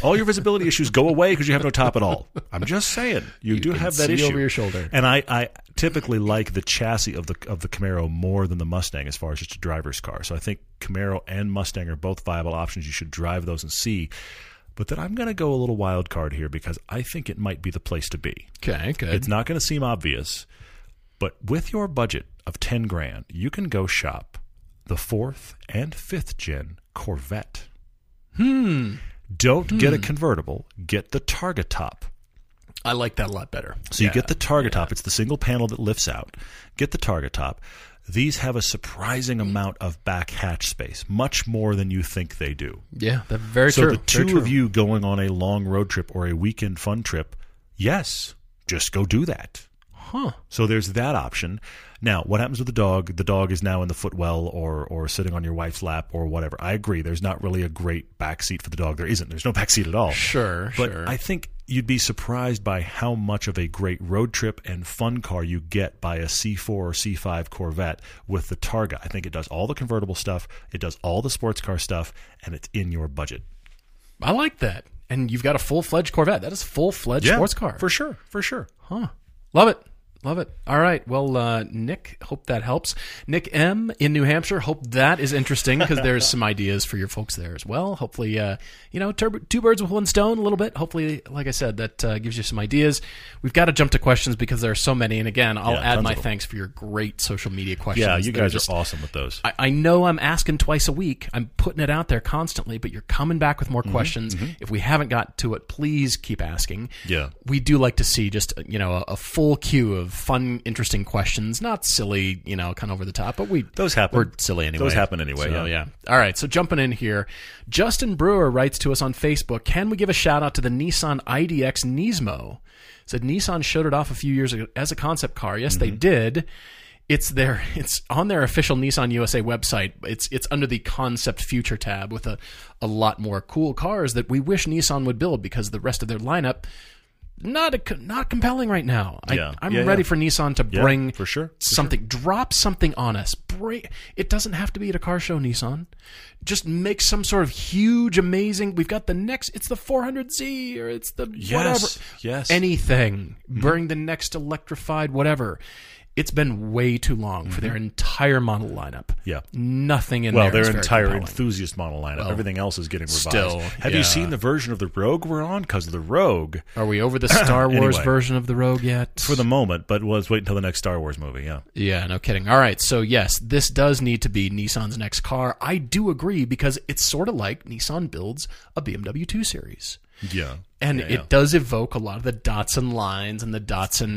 All your visibility issues go away because you have no top at all. I'm just saying you, do can have that issue over your shoulder. And I, I typically like the chassis of the of the Camaro more than the Mustang as far as just a driver's car. So I think Camaro and Mustang are both viable options. You should drive those and see. But then I'm going to go a little wild card here because I think it might be the place to be. Okay, good. It's not going to seem obvious, but with your budget of 10 grand, you can go shop the fourth and fifth gen Corvette. hmm. Don't get a hmm. convertible, get the Targa top. I like that a lot better. So you get the Targa top. It's the single panel that lifts out. Get the Targa top. These have a surprising amount of back hatch space, much more than you think they do. Yeah, that's very So true. the two of you going on a long road trip or a weekend fun trip, yes, just go do that. Huh? So there's that option. Now, what happens with the dog? The dog is now in the footwell or or sitting on your wife's lap or whatever. I agree. There's not really a great back seat for the dog. There isn't. There's no [LAUGHS] back seat at all. Sure, But sure. I think you'd be surprised by how much of a great road trip and fun car you get by a C4 or C5 Corvette with the Targa. I think it does all the convertible stuff, it does all the sports car stuff, and it's in your budget. I like that. And you've got a full fledged Corvette. That is full fledged sports car. For sure. For sure. Huh. Love it. Love it. All right. Well, uh, Nick, hope that helps. Nick M in New Hampshire, hope that is interesting because there's some [LAUGHS] ideas for your folks there as well. Hopefully, uh, you know, tur- two birds with one stone a little bit. Hopefully, like I said, that uh, gives you some ideas. We've got to jump to questions because there are so many. And again, I'll Yeah, add my thanks for your great social media questions. Yeah, you They're guys just- are awesome with those. I, I know I'm asking twice a week. I'm putting it out there constantly, but you're coming back with more questions. If we haven't got to it, please keep asking. Yeah. we do like to see just you know a, a full queue of fun, interesting questions. Not silly, you know, kind of over the top, but we Those happen. We're silly anyway. Those happen anyway, So, yeah. All right. So jumping in here, Justin Brewer writes to us on Facebook. Can we give a shout out to the Nissan IDX Nismo? Said Nissan showed it off a few years ago as a concept car. Yes, Mm-hmm. they did. It's their it's on their official Nissan USA website. It's it's under the concept future tab with a, a lot more cool cars that we wish Nissan would build because the rest of their lineup not a, not compelling right now. Yeah. I, I'm Yeah, ready yeah. for Nissan to Yeah, bring for sure, for something drop something on us. Bring it doesn't have to be at a car show, Nissan. Just make some sort of huge, amazing. We've got the next. It's the 400Z or it's the Yes, whatever. yes. Anything. Mm-hmm. Bring the next electrified whatever. It's been way too long for their entire model lineup. Mm-hmm. Yeah. Nothing in Well, their entire compelling. enthusiast model lineup. Everything else is getting revised. still, Have yeah. you seen the version of the Rogue we're on? Because of the Rogue, [CLEARS THROAT] Are we over the Star [CLEARS THROAT] Wars Anyway. version of the Rogue yet? for the moment, but let's wait until the next Star Wars movie. Yeah. Yeah, no kidding. All right, so yes, this does need to be Nissan's next car. I do agree because it's sort of like Nissan builds a BMW 2 Series. Yeah. And Yeah, it yeah. does evoke a lot of the Datsun lines and the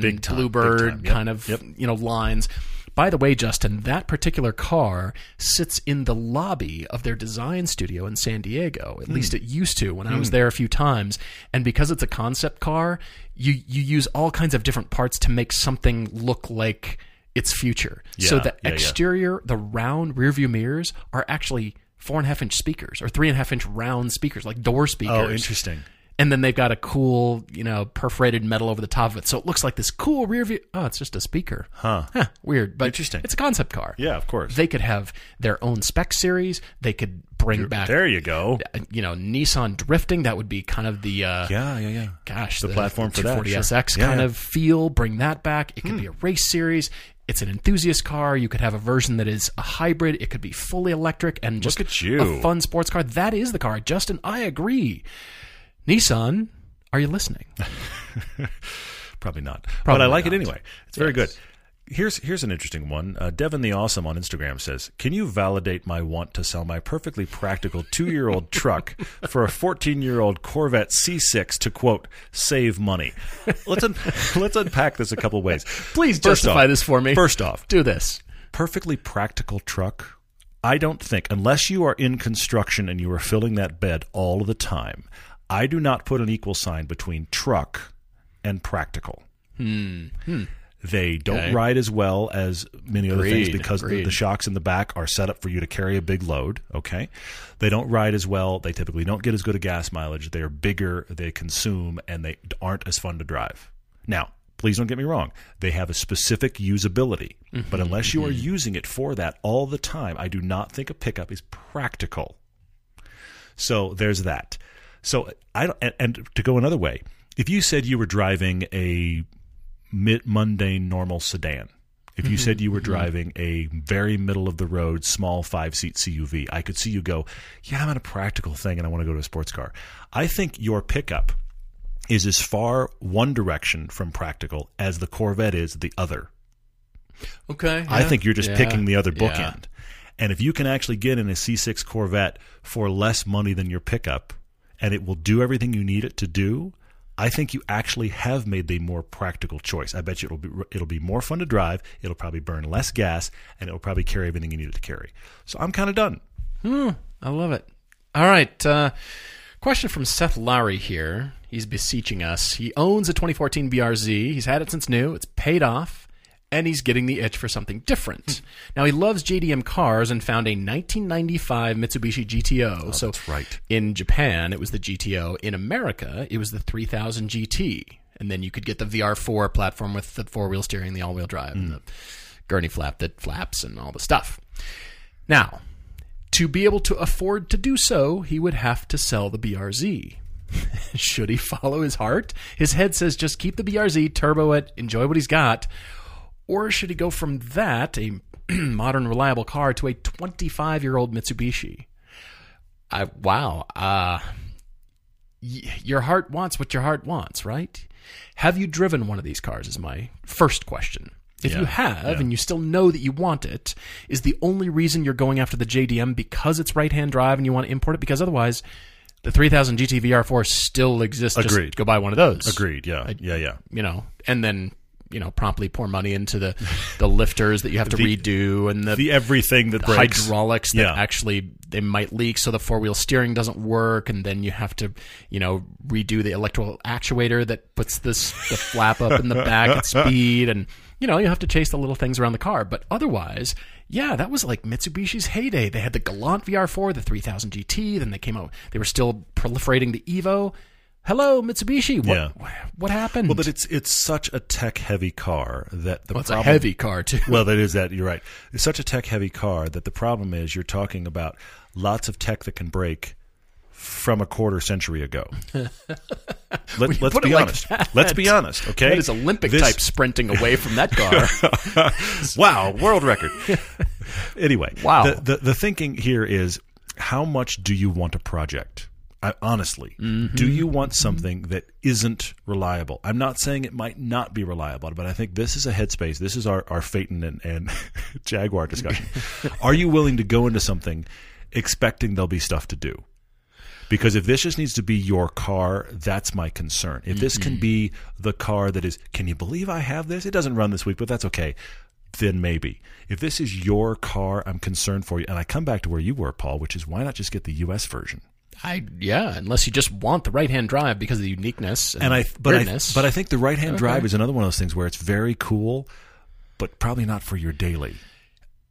Big time, Bluebird. Yep, kind of yep. you know lines. By the way, Justin, that particular car sits in the lobby of their design studio in San Diego. Hmm. At least it used to when I was there a few times. And because it's a concept car, you you use all kinds of different parts to make something look like its future. so the yeah, yeah. exterior, the round rear view mirrors are actually four and a half inch speakers or three and a half inch round speakers, like door speakers. Oh, interesting. and then they've got a cool, you know, perforated metal over the top of it, so it looks like this cool rear view. Oh, it's just a speaker. Huh. Huh, weird, but Interesting. It's a concept car. Yeah, of course. They could have their own spec series. They could bring back, there you go. uh, you know, Nissan drifting. That would be kind of the uh, Yeah, yeah, yeah. gosh, The platform for that, 240SX sure. Yeah, kind yeah. of feel. Bring that back. It could be a race series. It's an enthusiast car. You could have a version that is a hybrid. It could be fully electric and just at you. a fun sports car. That is the car. Justin, I agree. Nissan, are you listening? [LAUGHS] Probably not. Probably but I like it anyway. It's very good. Here's here's an interesting one. Uh, Devin the Awesome on Instagram says, "Can you validate my want to sell my perfectly practical two year old [LAUGHS] truck for a 14 year old Corvette C6 to quote save money?" Let's un- [LAUGHS] let's unpack this a couple ways. Please First justify off- this for me. First off, Do this. perfectly practical truck, I don't think, unless you are in construction and you are filling that bed all the time, I do not put an equal sign between truck and practical. They don't Okay. ride as well as many other things because the, the shocks in the back are set up for you to carry a big load. Okay. They don't ride as well. They typically don't get as good a gas mileage. They are bigger, they consume, and they aren't as fun to drive. Now, please don't get me wrong. They have a specific usability, Mm-hmm, but unless you are using it for that all the time, I do not think a pickup is practical. So there's that. So I don't, and, and to go another way, if you said you were driving a mundane normal sedan, if you mm-hmm. said you were mm-hmm. driving a very middle of the road small five seat CUV, I could see you go, yeah, I'm in a practical thing and I want to go to a sports car. I think your pickup is as far one direction from practical as the Corvette is the other. Okay. I think you're just Yeah. picking the other Yeah. bookend. And if you can actually get in a C6 Corvette for less money than your pickup and it will do everything you need it to do, I think you actually have made the more practical choice. I bet you it'll be it'll be more fun to drive, it'll probably burn less gas, and it'll probably carry everything you need it to carry. So I'm kind of done. Hmm, I love it. All right. Uh, question from Seth Lowry here. He's beseeching us. He owns a 2014 BRZ. He's had it since new. It's paid off, and he's getting the itch for something different. Hmm. now he loves JDM cars and found a 1995 Mitsubishi GTO. so that's right. in Japan, it was the GTO. In America, it was the 3000 GT. And then you could get the VR4 platform with the four wheel steering, the all wheel drive, and hmm. the gurney flap that flaps, and all the stuff. Now, to be able to afford to do so, he would have to sell the BRZ. [LAUGHS] Should he follow his heart? His head says just keep the BRZ, turbo it, enjoy what he's got. Or should he go from that, a [CLEARS THROAT] modern, reliable car, to a 25 year old Mitsubishi? I, wow. Uh, y- your heart wants what your heart wants, right? Have you driven one of these cars? Is my first question. If you have yeah. and you still know that you want it, is the only reason you're going after the JDM because it's right hand drive and you want to import it? Because otherwise, the 3000 GT VR4 still exists. Agreed. Just go buy one of those. Agreed. Yeah. yeah. Yeah. You know, and then you know promptly pour money into the the lifters that you have to [LAUGHS] The- redo and the The everything that breaks. hydraulics that Yeah. actually they might leak so the four wheel steering doesn't work and then you have to you know redo the electrical actuator that puts this the flap up in the back at [LAUGHS] speed and you know you have to chase the little things around the car but otherwise yeah that was like Mitsubishi's heyday they had the Galant VR4 the 3000 GT then they came out they were still proliferating the Evo hello Mitsubishi what Yeah. what happened Well, but it's it's such a tech heavy car that the Well, it's a heavy car too [LAUGHS] well, that is that. You're right. It's such a tech heavy car that the problem is you're talking about lots of tech that can break from a quarter century ago. [LAUGHS] Let, us be honest. let's be honest. Okay, that is Olympic This- type sprinting away from that car [LAUGHS] wow, world record. anyway, Wow. The, the the thinking here is how much do you want a project? I, honestly, Mm-hmm. do you want something that isn't reliable? I'm not saying it might not be reliable, but I think this is a headspace. This is our our Phaeton and, and [LAUGHS] Jaguar discussion. [LAUGHS] Are you willing to go into something expecting there'll be stuff to do? Because if this just needs to be your car, that's my concern. If this Mm-hmm. can be the car that is, can you believe I have this? It doesn't run this week, but that's okay. Then maybe. If this is your car, I'm concerned for you. And I come back to where you were, Paul, which is why not just get the US version? I yeah, unless you just want the right hand drive because of the uniqueness and, And I, but I, weirdness. but I think the right hand drive is another one of those things where it's very cool, but probably not for your daily.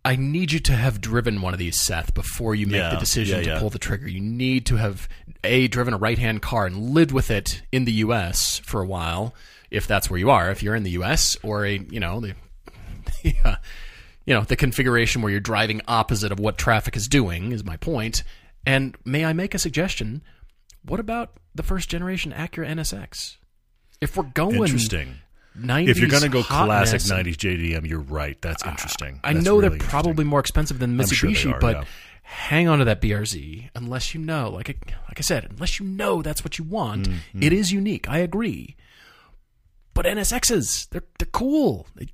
I need you to have driven one of these, Seth, before you make Yeah, the decision yeah, to yeah. pull the trigger. You need to have a driven a right-hand car and lived with it in the U.S. for a while, if that's where you are. If you're in the U.S. or a you know the, [LAUGHS] the uh, you know the configuration where you're driving opposite of what traffic is doing is my point. And may I make a suggestion? What about the first generation Acura NSX? If we're going Interesting. 90s If you're going to go classic 90s JDM, you're right. That's interesting. I That's know really they're probably more expensive than I'm sure Mitsubishi, are, but yeah. hang on to that BRZ unless you know, like I, like I said, unless you know that's what you want. Mm-hmm. It is unique. I agree. But NSXs, they're they're cool. They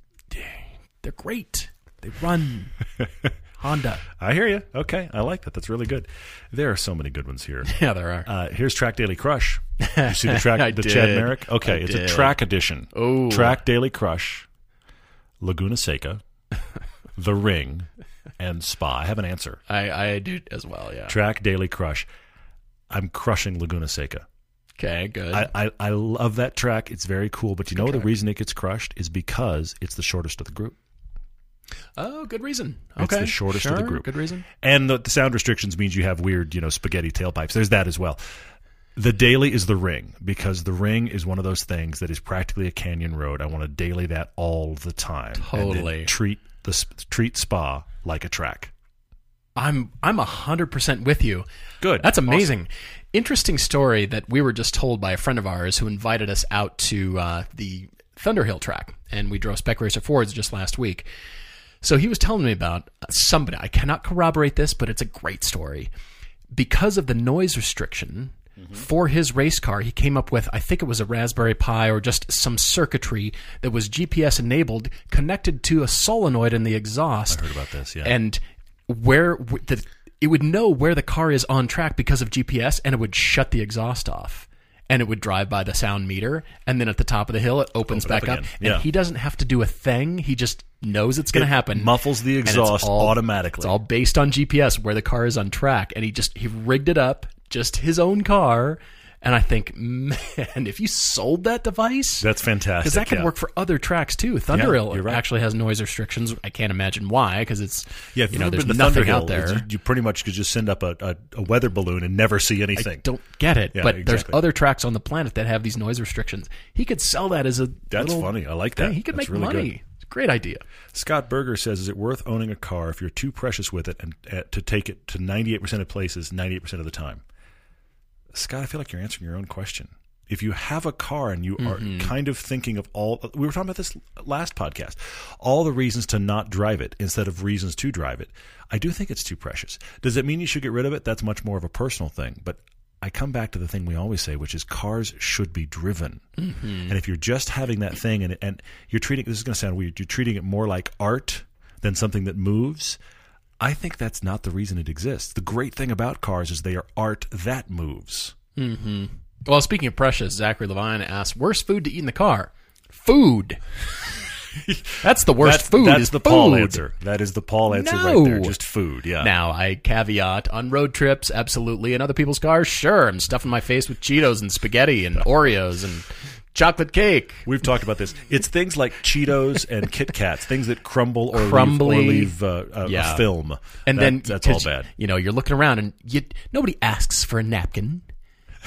they're great. They run. [LAUGHS] Honda. I hear you. Okay, I like that. That's really good. There are so many good ones here. [LAUGHS] Yeah, there are. Uh, here's Track Daily Crush. You see [LAUGHS] the track, the Chad. Merrick. Okay, I it's did. a track edition. Oh. Track Daily Crush, Laguna Seca, [LAUGHS] The Ring, and Spa. I have an answer. I I do as well. Yeah. Track Daily Crush. I'm crushing Laguna Seca. Okay. Good. I, I, I love that track. It's very cool. But you know the reason it gets crushed is because it's the shortest of the group. Oh, good reason. It's Okay. the shortest of the group. Good reason. And the, the sound restrictions means you have weird, you know, spaghetti tailpipes. There's that as well. The daily is the ring because the ring is one of those things that is practically a canyon road. I want to daily that all the time. And Totally. treat the treat spa like a track. I'm I'm hundred percent with you. Good. That's amazing. Interesting story that we were just told by a friend of ours who invited us out to uh, the Thunderhill track, and we drove Spec Racer Fords just last week. So he was telling me about somebody. I cannot corroborate this, but it's a great story. Because of the noise restriction mm-hmm. for his race car, he came up with I think it was a Raspberry Pi or just some circuitry that was GPS enabled, connected to a solenoid in the exhaust Heard about this? Yeah. and where the it would know where the car is on track because of GPS, and it would shut the exhaust off, and it would drive by the sound meter, and then at the top of the hill it opens Open back up, and Yeah. he doesn't have to do a thing. He just knows it's going to It happen. muffles the and it's exhaust all- automatically. It's all based on GPS where the car is on track, and he just he rigged it up, just his own car. And I think, [LAUGHS] man, if you sold that device, That's fantastic. because that could yeah. work for other tracks too. Thunderhill right. actually has noise restrictions. I can't imagine why, because it's Yeah, you know there's to nothing Thunderhill, out there. You, you pretty much could just send up a, a, a weather balloon and never see anything. I Don't get it, Yeah, but there's other tracks on the planet that have these noise restrictions. He could sell that as a That's funny. I like thing. that. He could That's make really money. good. Great idea. Scott Berger says, "Is it worth owning a car if you're too precious with it and uh, to take it to 98% of places 98% of the time?" Scott, I feel like you're answering your own question. If you have a car and you are mm-hmm. kind of thinking of all, we were talking about this last podcast, all the reasons to not drive it instead of reasons to drive it. I do think it's too precious. Does it mean you should get rid of it? That's much more of a personal thing. But I come back to the thing we always say, which is cars should be driven. Mm-hmm. And if you're just having that thing and, and you're treating, this is going to sound weird, you're treating it more like art than something that moves. I think that's not the reason it exists. The great thing about cars is they are art that moves. Mm-hmm. Well, speaking of precious, Zachary Levine asks, "Worst food to eat in the car? Food. [LAUGHS] That's the worst that's food. that's is the Paul answer. That is the Paul answer No. right there. Just food. Yeah. Now, I caveat on road trips, absolutely. In other people's cars, sure. I'm stuffing my face with Cheetos and spaghetti and Oreos and chocolate cake. We've talked about this. It's things like Cheetos and Kit Kats, things that crumble or Crumbly. leave, or leave uh, a, Yeah. a film. And That- then that's all bad. You know, you're looking around and you nobody asks for a napkin.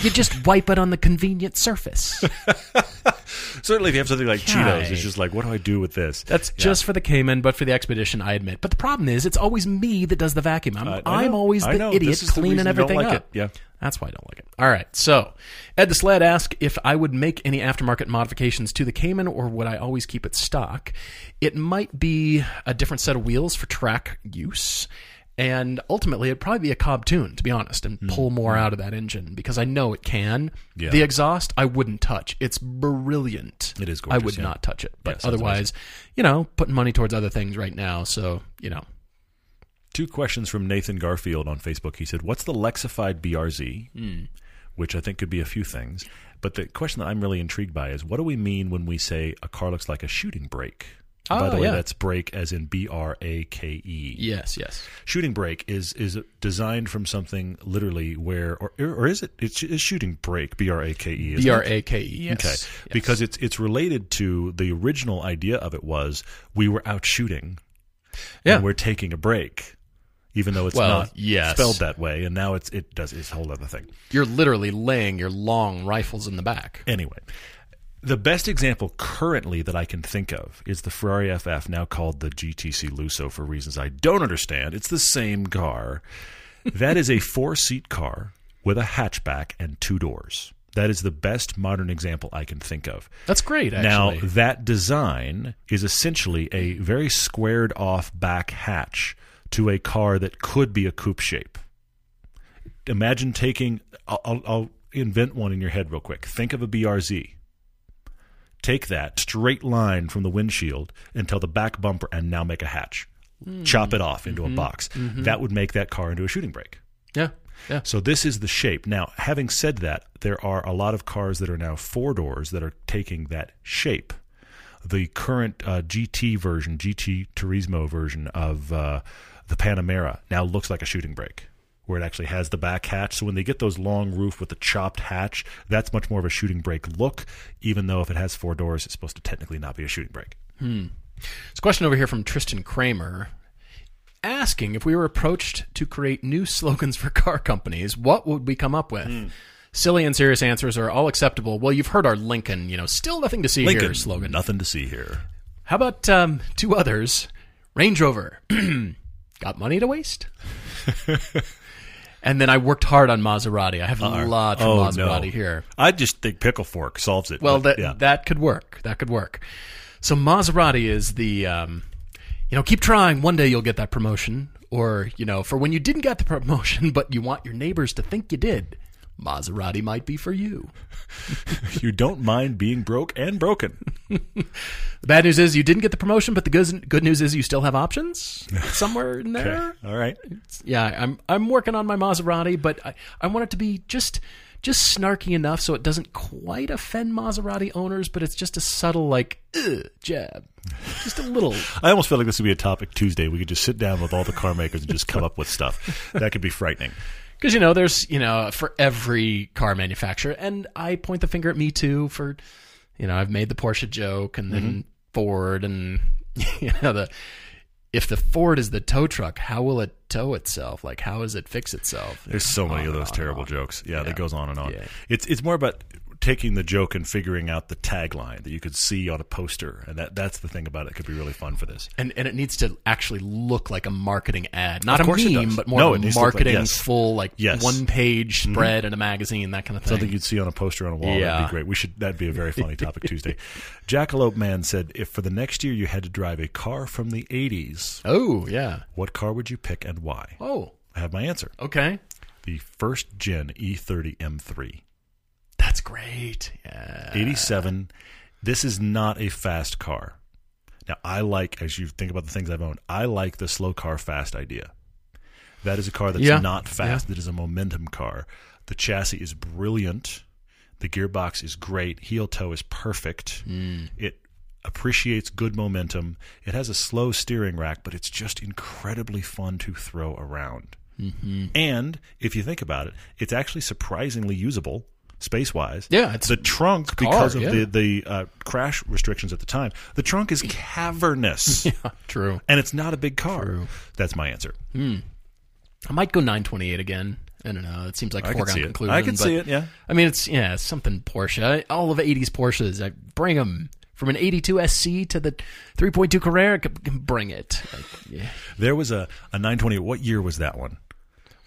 You just wipe it on the convenient surface. [LAUGHS] Certainly, if you have something like Cheetos, it's just like, what do I do with this? That's just for the Cayman, but for the expedition, I admit. But the problem is, it's always me that does the vacuum. I'm, Uh, I I'm know. always the idiot This is the cleaning don't everything like up. it. Yeah. That's why I don't like it. All right. So, Ed the Sled asked if I would make any aftermarket modifications to the Cayman or would I always keep it stock. It might be a different set of wheels for track use. And ultimately, it'd probably be a Cobb tune, to be honest, and pull more out of that engine because I know it can. Yeah. The exhaust, I wouldn't touch. It's brilliant. It is gorgeous. I would yeah. not touch it. But Yeah, otherwise, you know, putting money towards other things right now. So, you know, Two questions from Nathan Garfield on Facebook. He said, "What's the Lexified BRZ?" Hmm. Which I think could be a few things. But the question that I'm really intrigued by is, what do we mean when we say a car looks like a shooting brake? By Oh, the way, yeah. that's brake as in B R A K E. yes, yes. Shooting brake is is designed from something literally where, or or is it? It's, it's shooting brake. B R A K E. B? R A K E. Yes. Okay, Yes. because it's it's related to the original idea of it was we were out shooting, Yeah. and we're taking a break, even though it's Well, not yes. spelled that way. And now it's it does it's a whole other thing. You're literally laying your long rifles in the back. Anyway, the best example currently that I can think of is the Ferrari FF, now called the GTC Lusso for reasons I don't understand. It's the same car. that is a four seat car with a hatchback and two doors. That is the best modern example I can think of. That's great, Now, that design is essentially a very squared off back hatch to a car that could be a coupe shape. Imagine taking, I'll, I'll, I'll invent one in your head real quick. Think of a BRZ. Take that straight line from the windshield until the back bumper and now make a hatch. Chop it off into a box. That would make that car into a shooting brake. yeah. Yeah. So this is the shape. Now, having said that, there are a lot of cars that are now four doors that are taking that shape. The current uh, GT version, GT Turismo version of uh, the Panamera now looks like a shooting brake, where it actually has the back hatch. So when they get those long roof with the chopped hatch, that's much more of a shooting brake look. Even though if it has four doors, it's supposed to technically not be a shooting brake. There's a question over here from Tristan Kramer asking if we were approached to create new [LAUGHS] slogans for car companies, what would we come up with? Hmm. Silly and serious answers are all acceptable. Well, you've heard our Lincoln, you know, still nothing to see here Lincoln, slogan. nothing to see here. How about um, two others? Range Rover, [CLEARS THROAT] got money to waste? [LAUGHS] and then I worked hard on Maserati. I have a lot Oh, Maserati no. here. I just think pickle fork solves it. Well, but, that yeah. that could work. That could work. So Maserati is the, um, you know, keep trying. One day you'll get that promotion, or you know, for when you didn't get the promotion, [LAUGHS] but you want your neighbors to think you did. Maserati might be for you. [LAUGHS] you don't mind being broke and broken. [LAUGHS] The bad news is you didn't get the promotion, but the good good news is you still have options [LAUGHS] somewhere in there. All right. Yeah, I'm I'm working on my Maserati, but I, I want it to be just just snarky enough so it doesn't quite offend Maserati owners, but it's just a subtle like jab, just a little. I almost feel like this would be a topic Tuesday. We could just sit down with all the car makers and just come up with stuff. That could be frightening. Because you know, there's you know for every car manufacturer, and I point the finger at me too for, you know, I've made the Porsche joke, and then mm-hmm. Ford, and [LAUGHS] you know the if the Ford is the tow truck, how will it tow itself? Like how does it fix itself? There's so many On of those terrible jokes. Yeah, that goes on and on. Yeah. It's it's more about taking the joke and figuring out the tagline that you could see on a poster, and that that's the thing about it. it could be really fun for this. And and it needs to actually look like a marketing ad, not a meme, but more No, of a look like- marketing yes. full like Yes. Mm-hmm. one page spread in a magazine, that kind of thing. Something you'd see on a poster on a wall. That'd be great. We should. That'd be a very funny topic [LAUGHS] Tuesday. Jackalope Man said, "If for the next year you had to drive a car from the '80s, oh yeah. what car would you pick and why?" Oh I have my answer. okay. The first gen E E30 M3. That's great. Yeah. 87. This is not a fast car. Now, I like, as you think about the things I've owned, I like the slow car fast idea. That is a car that's Yeah. not fast. That is a momentum car. The chassis is brilliant. The gearbox is great. Heel toe is perfect. Hmm. It appreciates good momentum. It has a slow steering rack, but it's just incredibly fun to throw around. Mm-hmm. And if you think about it, it's actually surprisingly usable space wise. Yeah, it's the trunk car, because of yeah. the the uh, crash restrictions at the time. The trunk is [LAUGHS] cavernous, [LAUGHS] True. and it's not a big car. True. That's my answer. I might go 928 again. I don't know. It seems like can foregone conclusion. I can but- see it. Yeah. I mean, it's yeah, it's something Porsche. All of 80s Porsches, I bring them from an 82 SC to the 3.2 Carrera. Bring it. Like, yeah. There was a, a 920. What year was that one?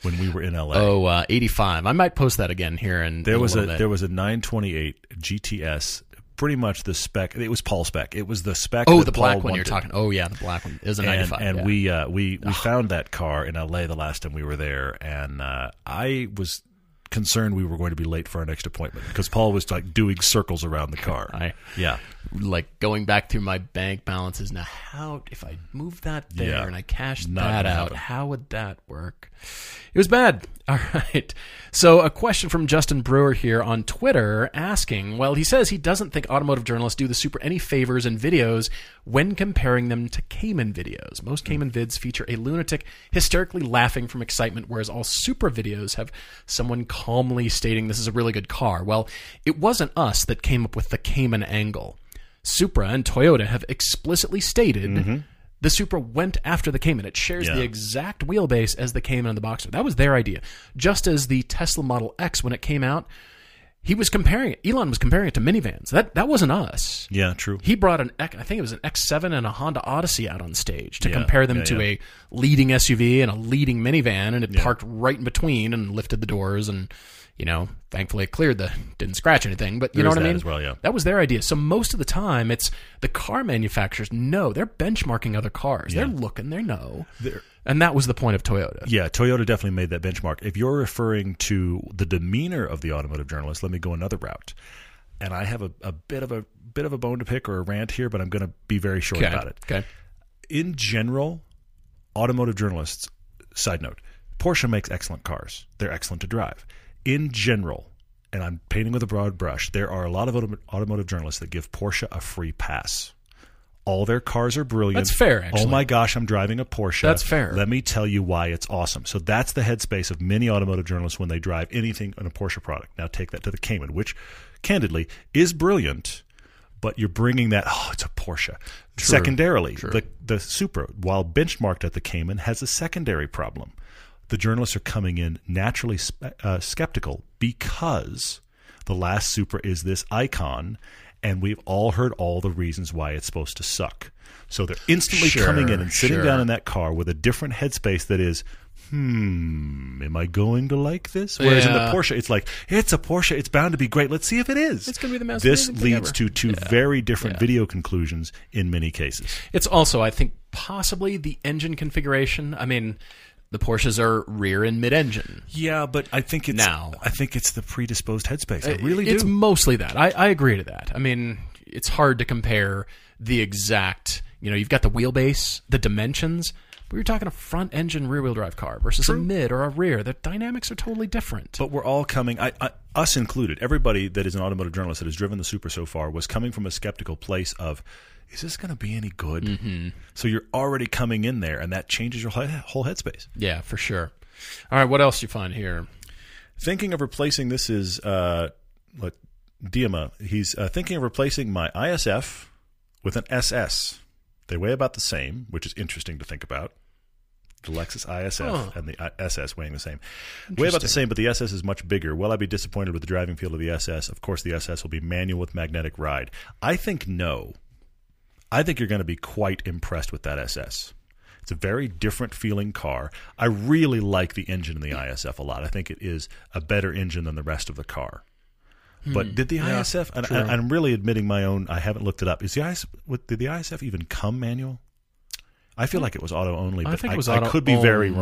When we were in LA. Oh, uh, 85. I might post that again here. And there was a, bit. there was a 928 GTS. Pretty much the spec. It was Paul's spec. It was the spec. oh, the black Paul one you're talking. Oh yeah, the black one. It was a and, 95. and yeah. we uh, we we found that car in LA the last time we were there, and uh, I was concerned we were going to be late for our next appointment because Paul was like doing circles around the car. [LAUGHS] I yeah, like going back through my bank balances now. How if I move that there Yeah. and I cash that out? happen. How would that work? It was bad. [LAUGHS] All right. So a question from Justin Brewer here on Twitter asking, well, he says he doesn't think automotive journalists do the Supra any favors in videos when comparing them to Cayman videos. Most hmm. Cayman vids feature a lunatic hysterically laughing from excitement, whereas all Supra videos have someone calmly stating this is a really good car. Well, it wasn't us that came up with the Cayman angle. Supra and Toyota have explicitly stated mm-hmm. The Supra went after the Cayman. It shares Yeah. the exact wheelbase as the Cayman and the Boxster. That was their idea. Just as the Tesla Model X, when it came out, he was comparing it. Elon was comparing it to minivans. That that wasn't us. Yeah, true. He brought an I think it was an X7 and a Honda Odyssey out on stage to Yeah, compare them yeah, to yeah. a leading SUV and a leading minivan, and it parked right in between and lifted the doors and. You know, thankfully it cleared the didn't scratch anything, but you There know what I mean. as well, yeah. That was their idea. So most of the time, it's the car manufacturers know they're benchmarking other cars. They're looking, they know, They're- and that was the point of Toyota. Yeah, Toyota definitely made that benchmark. If you're referring to the demeanor of the automotive journalist, let me go another route. And I have a, a bit of a bit of a bone to pick or a rant here, but I'm going to be very short Okay. about it. Okay. In general, automotive journalists. Side note: Porsche makes excellent cars. They're excellent to drive. In general, and I'm painting with a broad brush, there are a lot of autom- automotive journalists that give Porsche a free pass. All their cars are brilliant. That's fair, Oh my gosh, I'm driving a Porsche. That's fair. Let me tell you why it's awesome. So that's the headspace of many automotive journalists when they drive anything on a Porsche product. Now take that to the Cayman, which, candidly, is brilliant, but you're bringing that. Oh, it's a Porsche. Secondarily, the the Supra, while benchmarked at the Cayman, has a secondary problem. The journalists are coming in naturally uh, skeptical because the last Supra is this icon, and we've all heard all the reasons why it's supposed to suck. So they're instantly Sure, coming in and sitting sure. down in that car with a different headspace that is, hmm, am I going to like this? Whereas in the Porsche, it's like, it's a Porsche, it's bound to be great. Let's see if it is. It's gonna be the most This leads ever. to two very different video conclusions in many cases. It's also, I think, possibly the engine configuration. I mean, the Porsches are rear and mid-engine. Yeah, but I think it's Now. I think it's the predisposed headspace. I really it's do. mostly that. I, I agree to that. I mean, it's hard to compare the exact. You know, you've got the wheelbase, the dimensions. But you're talking a front engine rear wheel drive car versus a mid or a rear. The dynamics are totally different. But we're all coming, I, I, us included, everybody that is an automotive journalist that has driven the Supra so far was coming from a skeptical place of, is this going to be any good? Mm-hmm. So you're already coming in there, and that changes your whole headspace. yeah, for sure. All right, what else you find here? Thinking of replacing this is uh, what Diema. He's uh, thinking of replacing my ISF with an SS. They weigh about the same, which is interesting to think about. The Lexus ISF Huh. and the SS weighing the same. Weigh about the same, but the SS is much bigger. Will I be disappointed with the driving feel of the SS? Of course, the SS will be manual with magnetic ride. I think no. I think you're going to be quite impressed with that SS. It's a very different feeling car. I really like the engine in the ISF a lot. I think it is a better engine than the rest of the car. But did the Hmm. Yeah, ISF? And true. I, I'm really admitting my own. I haven't looked it up. Is the ISF? what- Did the ISF even come manual? I feel like it was auto only, I but was I auto could be very only.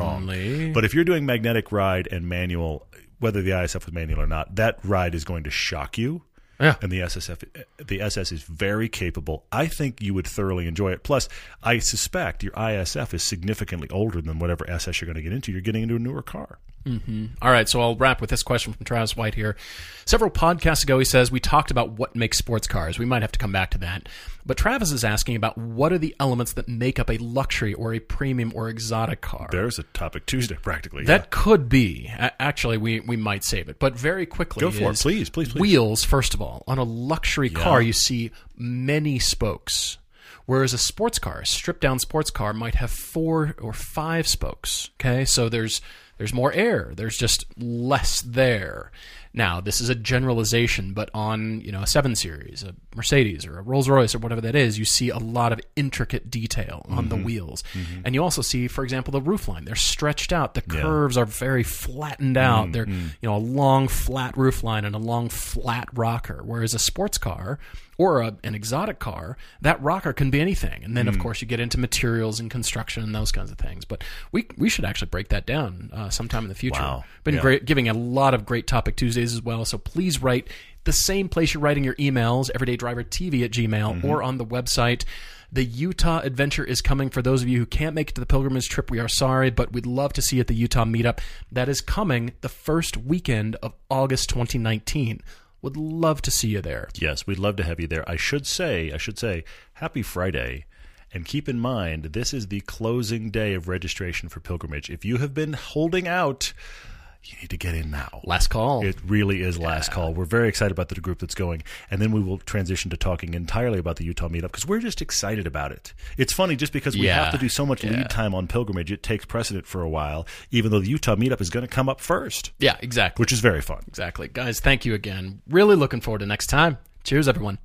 wrong. But if you're doing magnetic ride and manual, whether the ISF was manual or not, that ride is going to shock you. Yeah. And the SSF, the SS is very capable. I think you would thoroughly enjoy it. Plus, I suspect your ISF is significantly older than whatever SS you're going to get into. You're getting into a newer car. Mm-hmm. All right, so I'll wrap with this question from Travis White here. Several podcasts ago, he says we talked about what makes sports cars. We might have to come back to that. But Travis is asking about what are the elements that make up a luxury or a premium or exotic car. There's a topic Tuesday, practically. That could be. Actually, we, we might save it. But very quickly, Go for it. Please, please, please. Wheels, first of all. On a luxury car, you see many spokes. Whereas a sports car, a stripped down sports car, might have four or five spokes. Okay, so there's there's more air. There's just less there. Now, this is a generalization, but on you know a seven series, a Mercedes or a Rolls Royce or whatever that is, you see a lot of intricate detail on the mm-hmm. wheels, mm-hmm. and you also see, for example, the roofline. They're stretched out. The curves are very flattened out. Mm, They're mm. you know a long flat roofline and a long flat rocker. Whereas a sports car or a, an exotic car, that rocker can be anything. And then of course you get into materials and construction and those kinds of things. But we we should actually break that down uh, sometime in the future. Wow. Been Yeah. great, giving a lot of great topic Tuesdays as well. So please write the same place you're writing your emails, everydaydrivertv at gmail, or on the website. The Utah adventure is coming for those of you who can't make it to the pilgrimage trip. We are sorry, but we'd love to see you at the Utah meetup. That is coming the first weekend of August 2019. Would love to see you there. Yes, we'd love to have you there. I should say, I should say, happy Friday. And keep in mind, this is the closing day of registration for pilgrimage. If you have been holding out, you need to get in now. Last call. It really is last call. We're very excited about the group that's going, and then we will transition to talking entirely about the Utah meetup because we're just excited about it. It's funny just because we Yeah. have to do so much Yeah. lead time on pilgrimage, it takes precedent for a while, even though the Utah meetup is going to come up first, yeah, exactly. which is very fun. Exactly. Guys, thank you again. Really looking forward to next time. Cheers, everyone.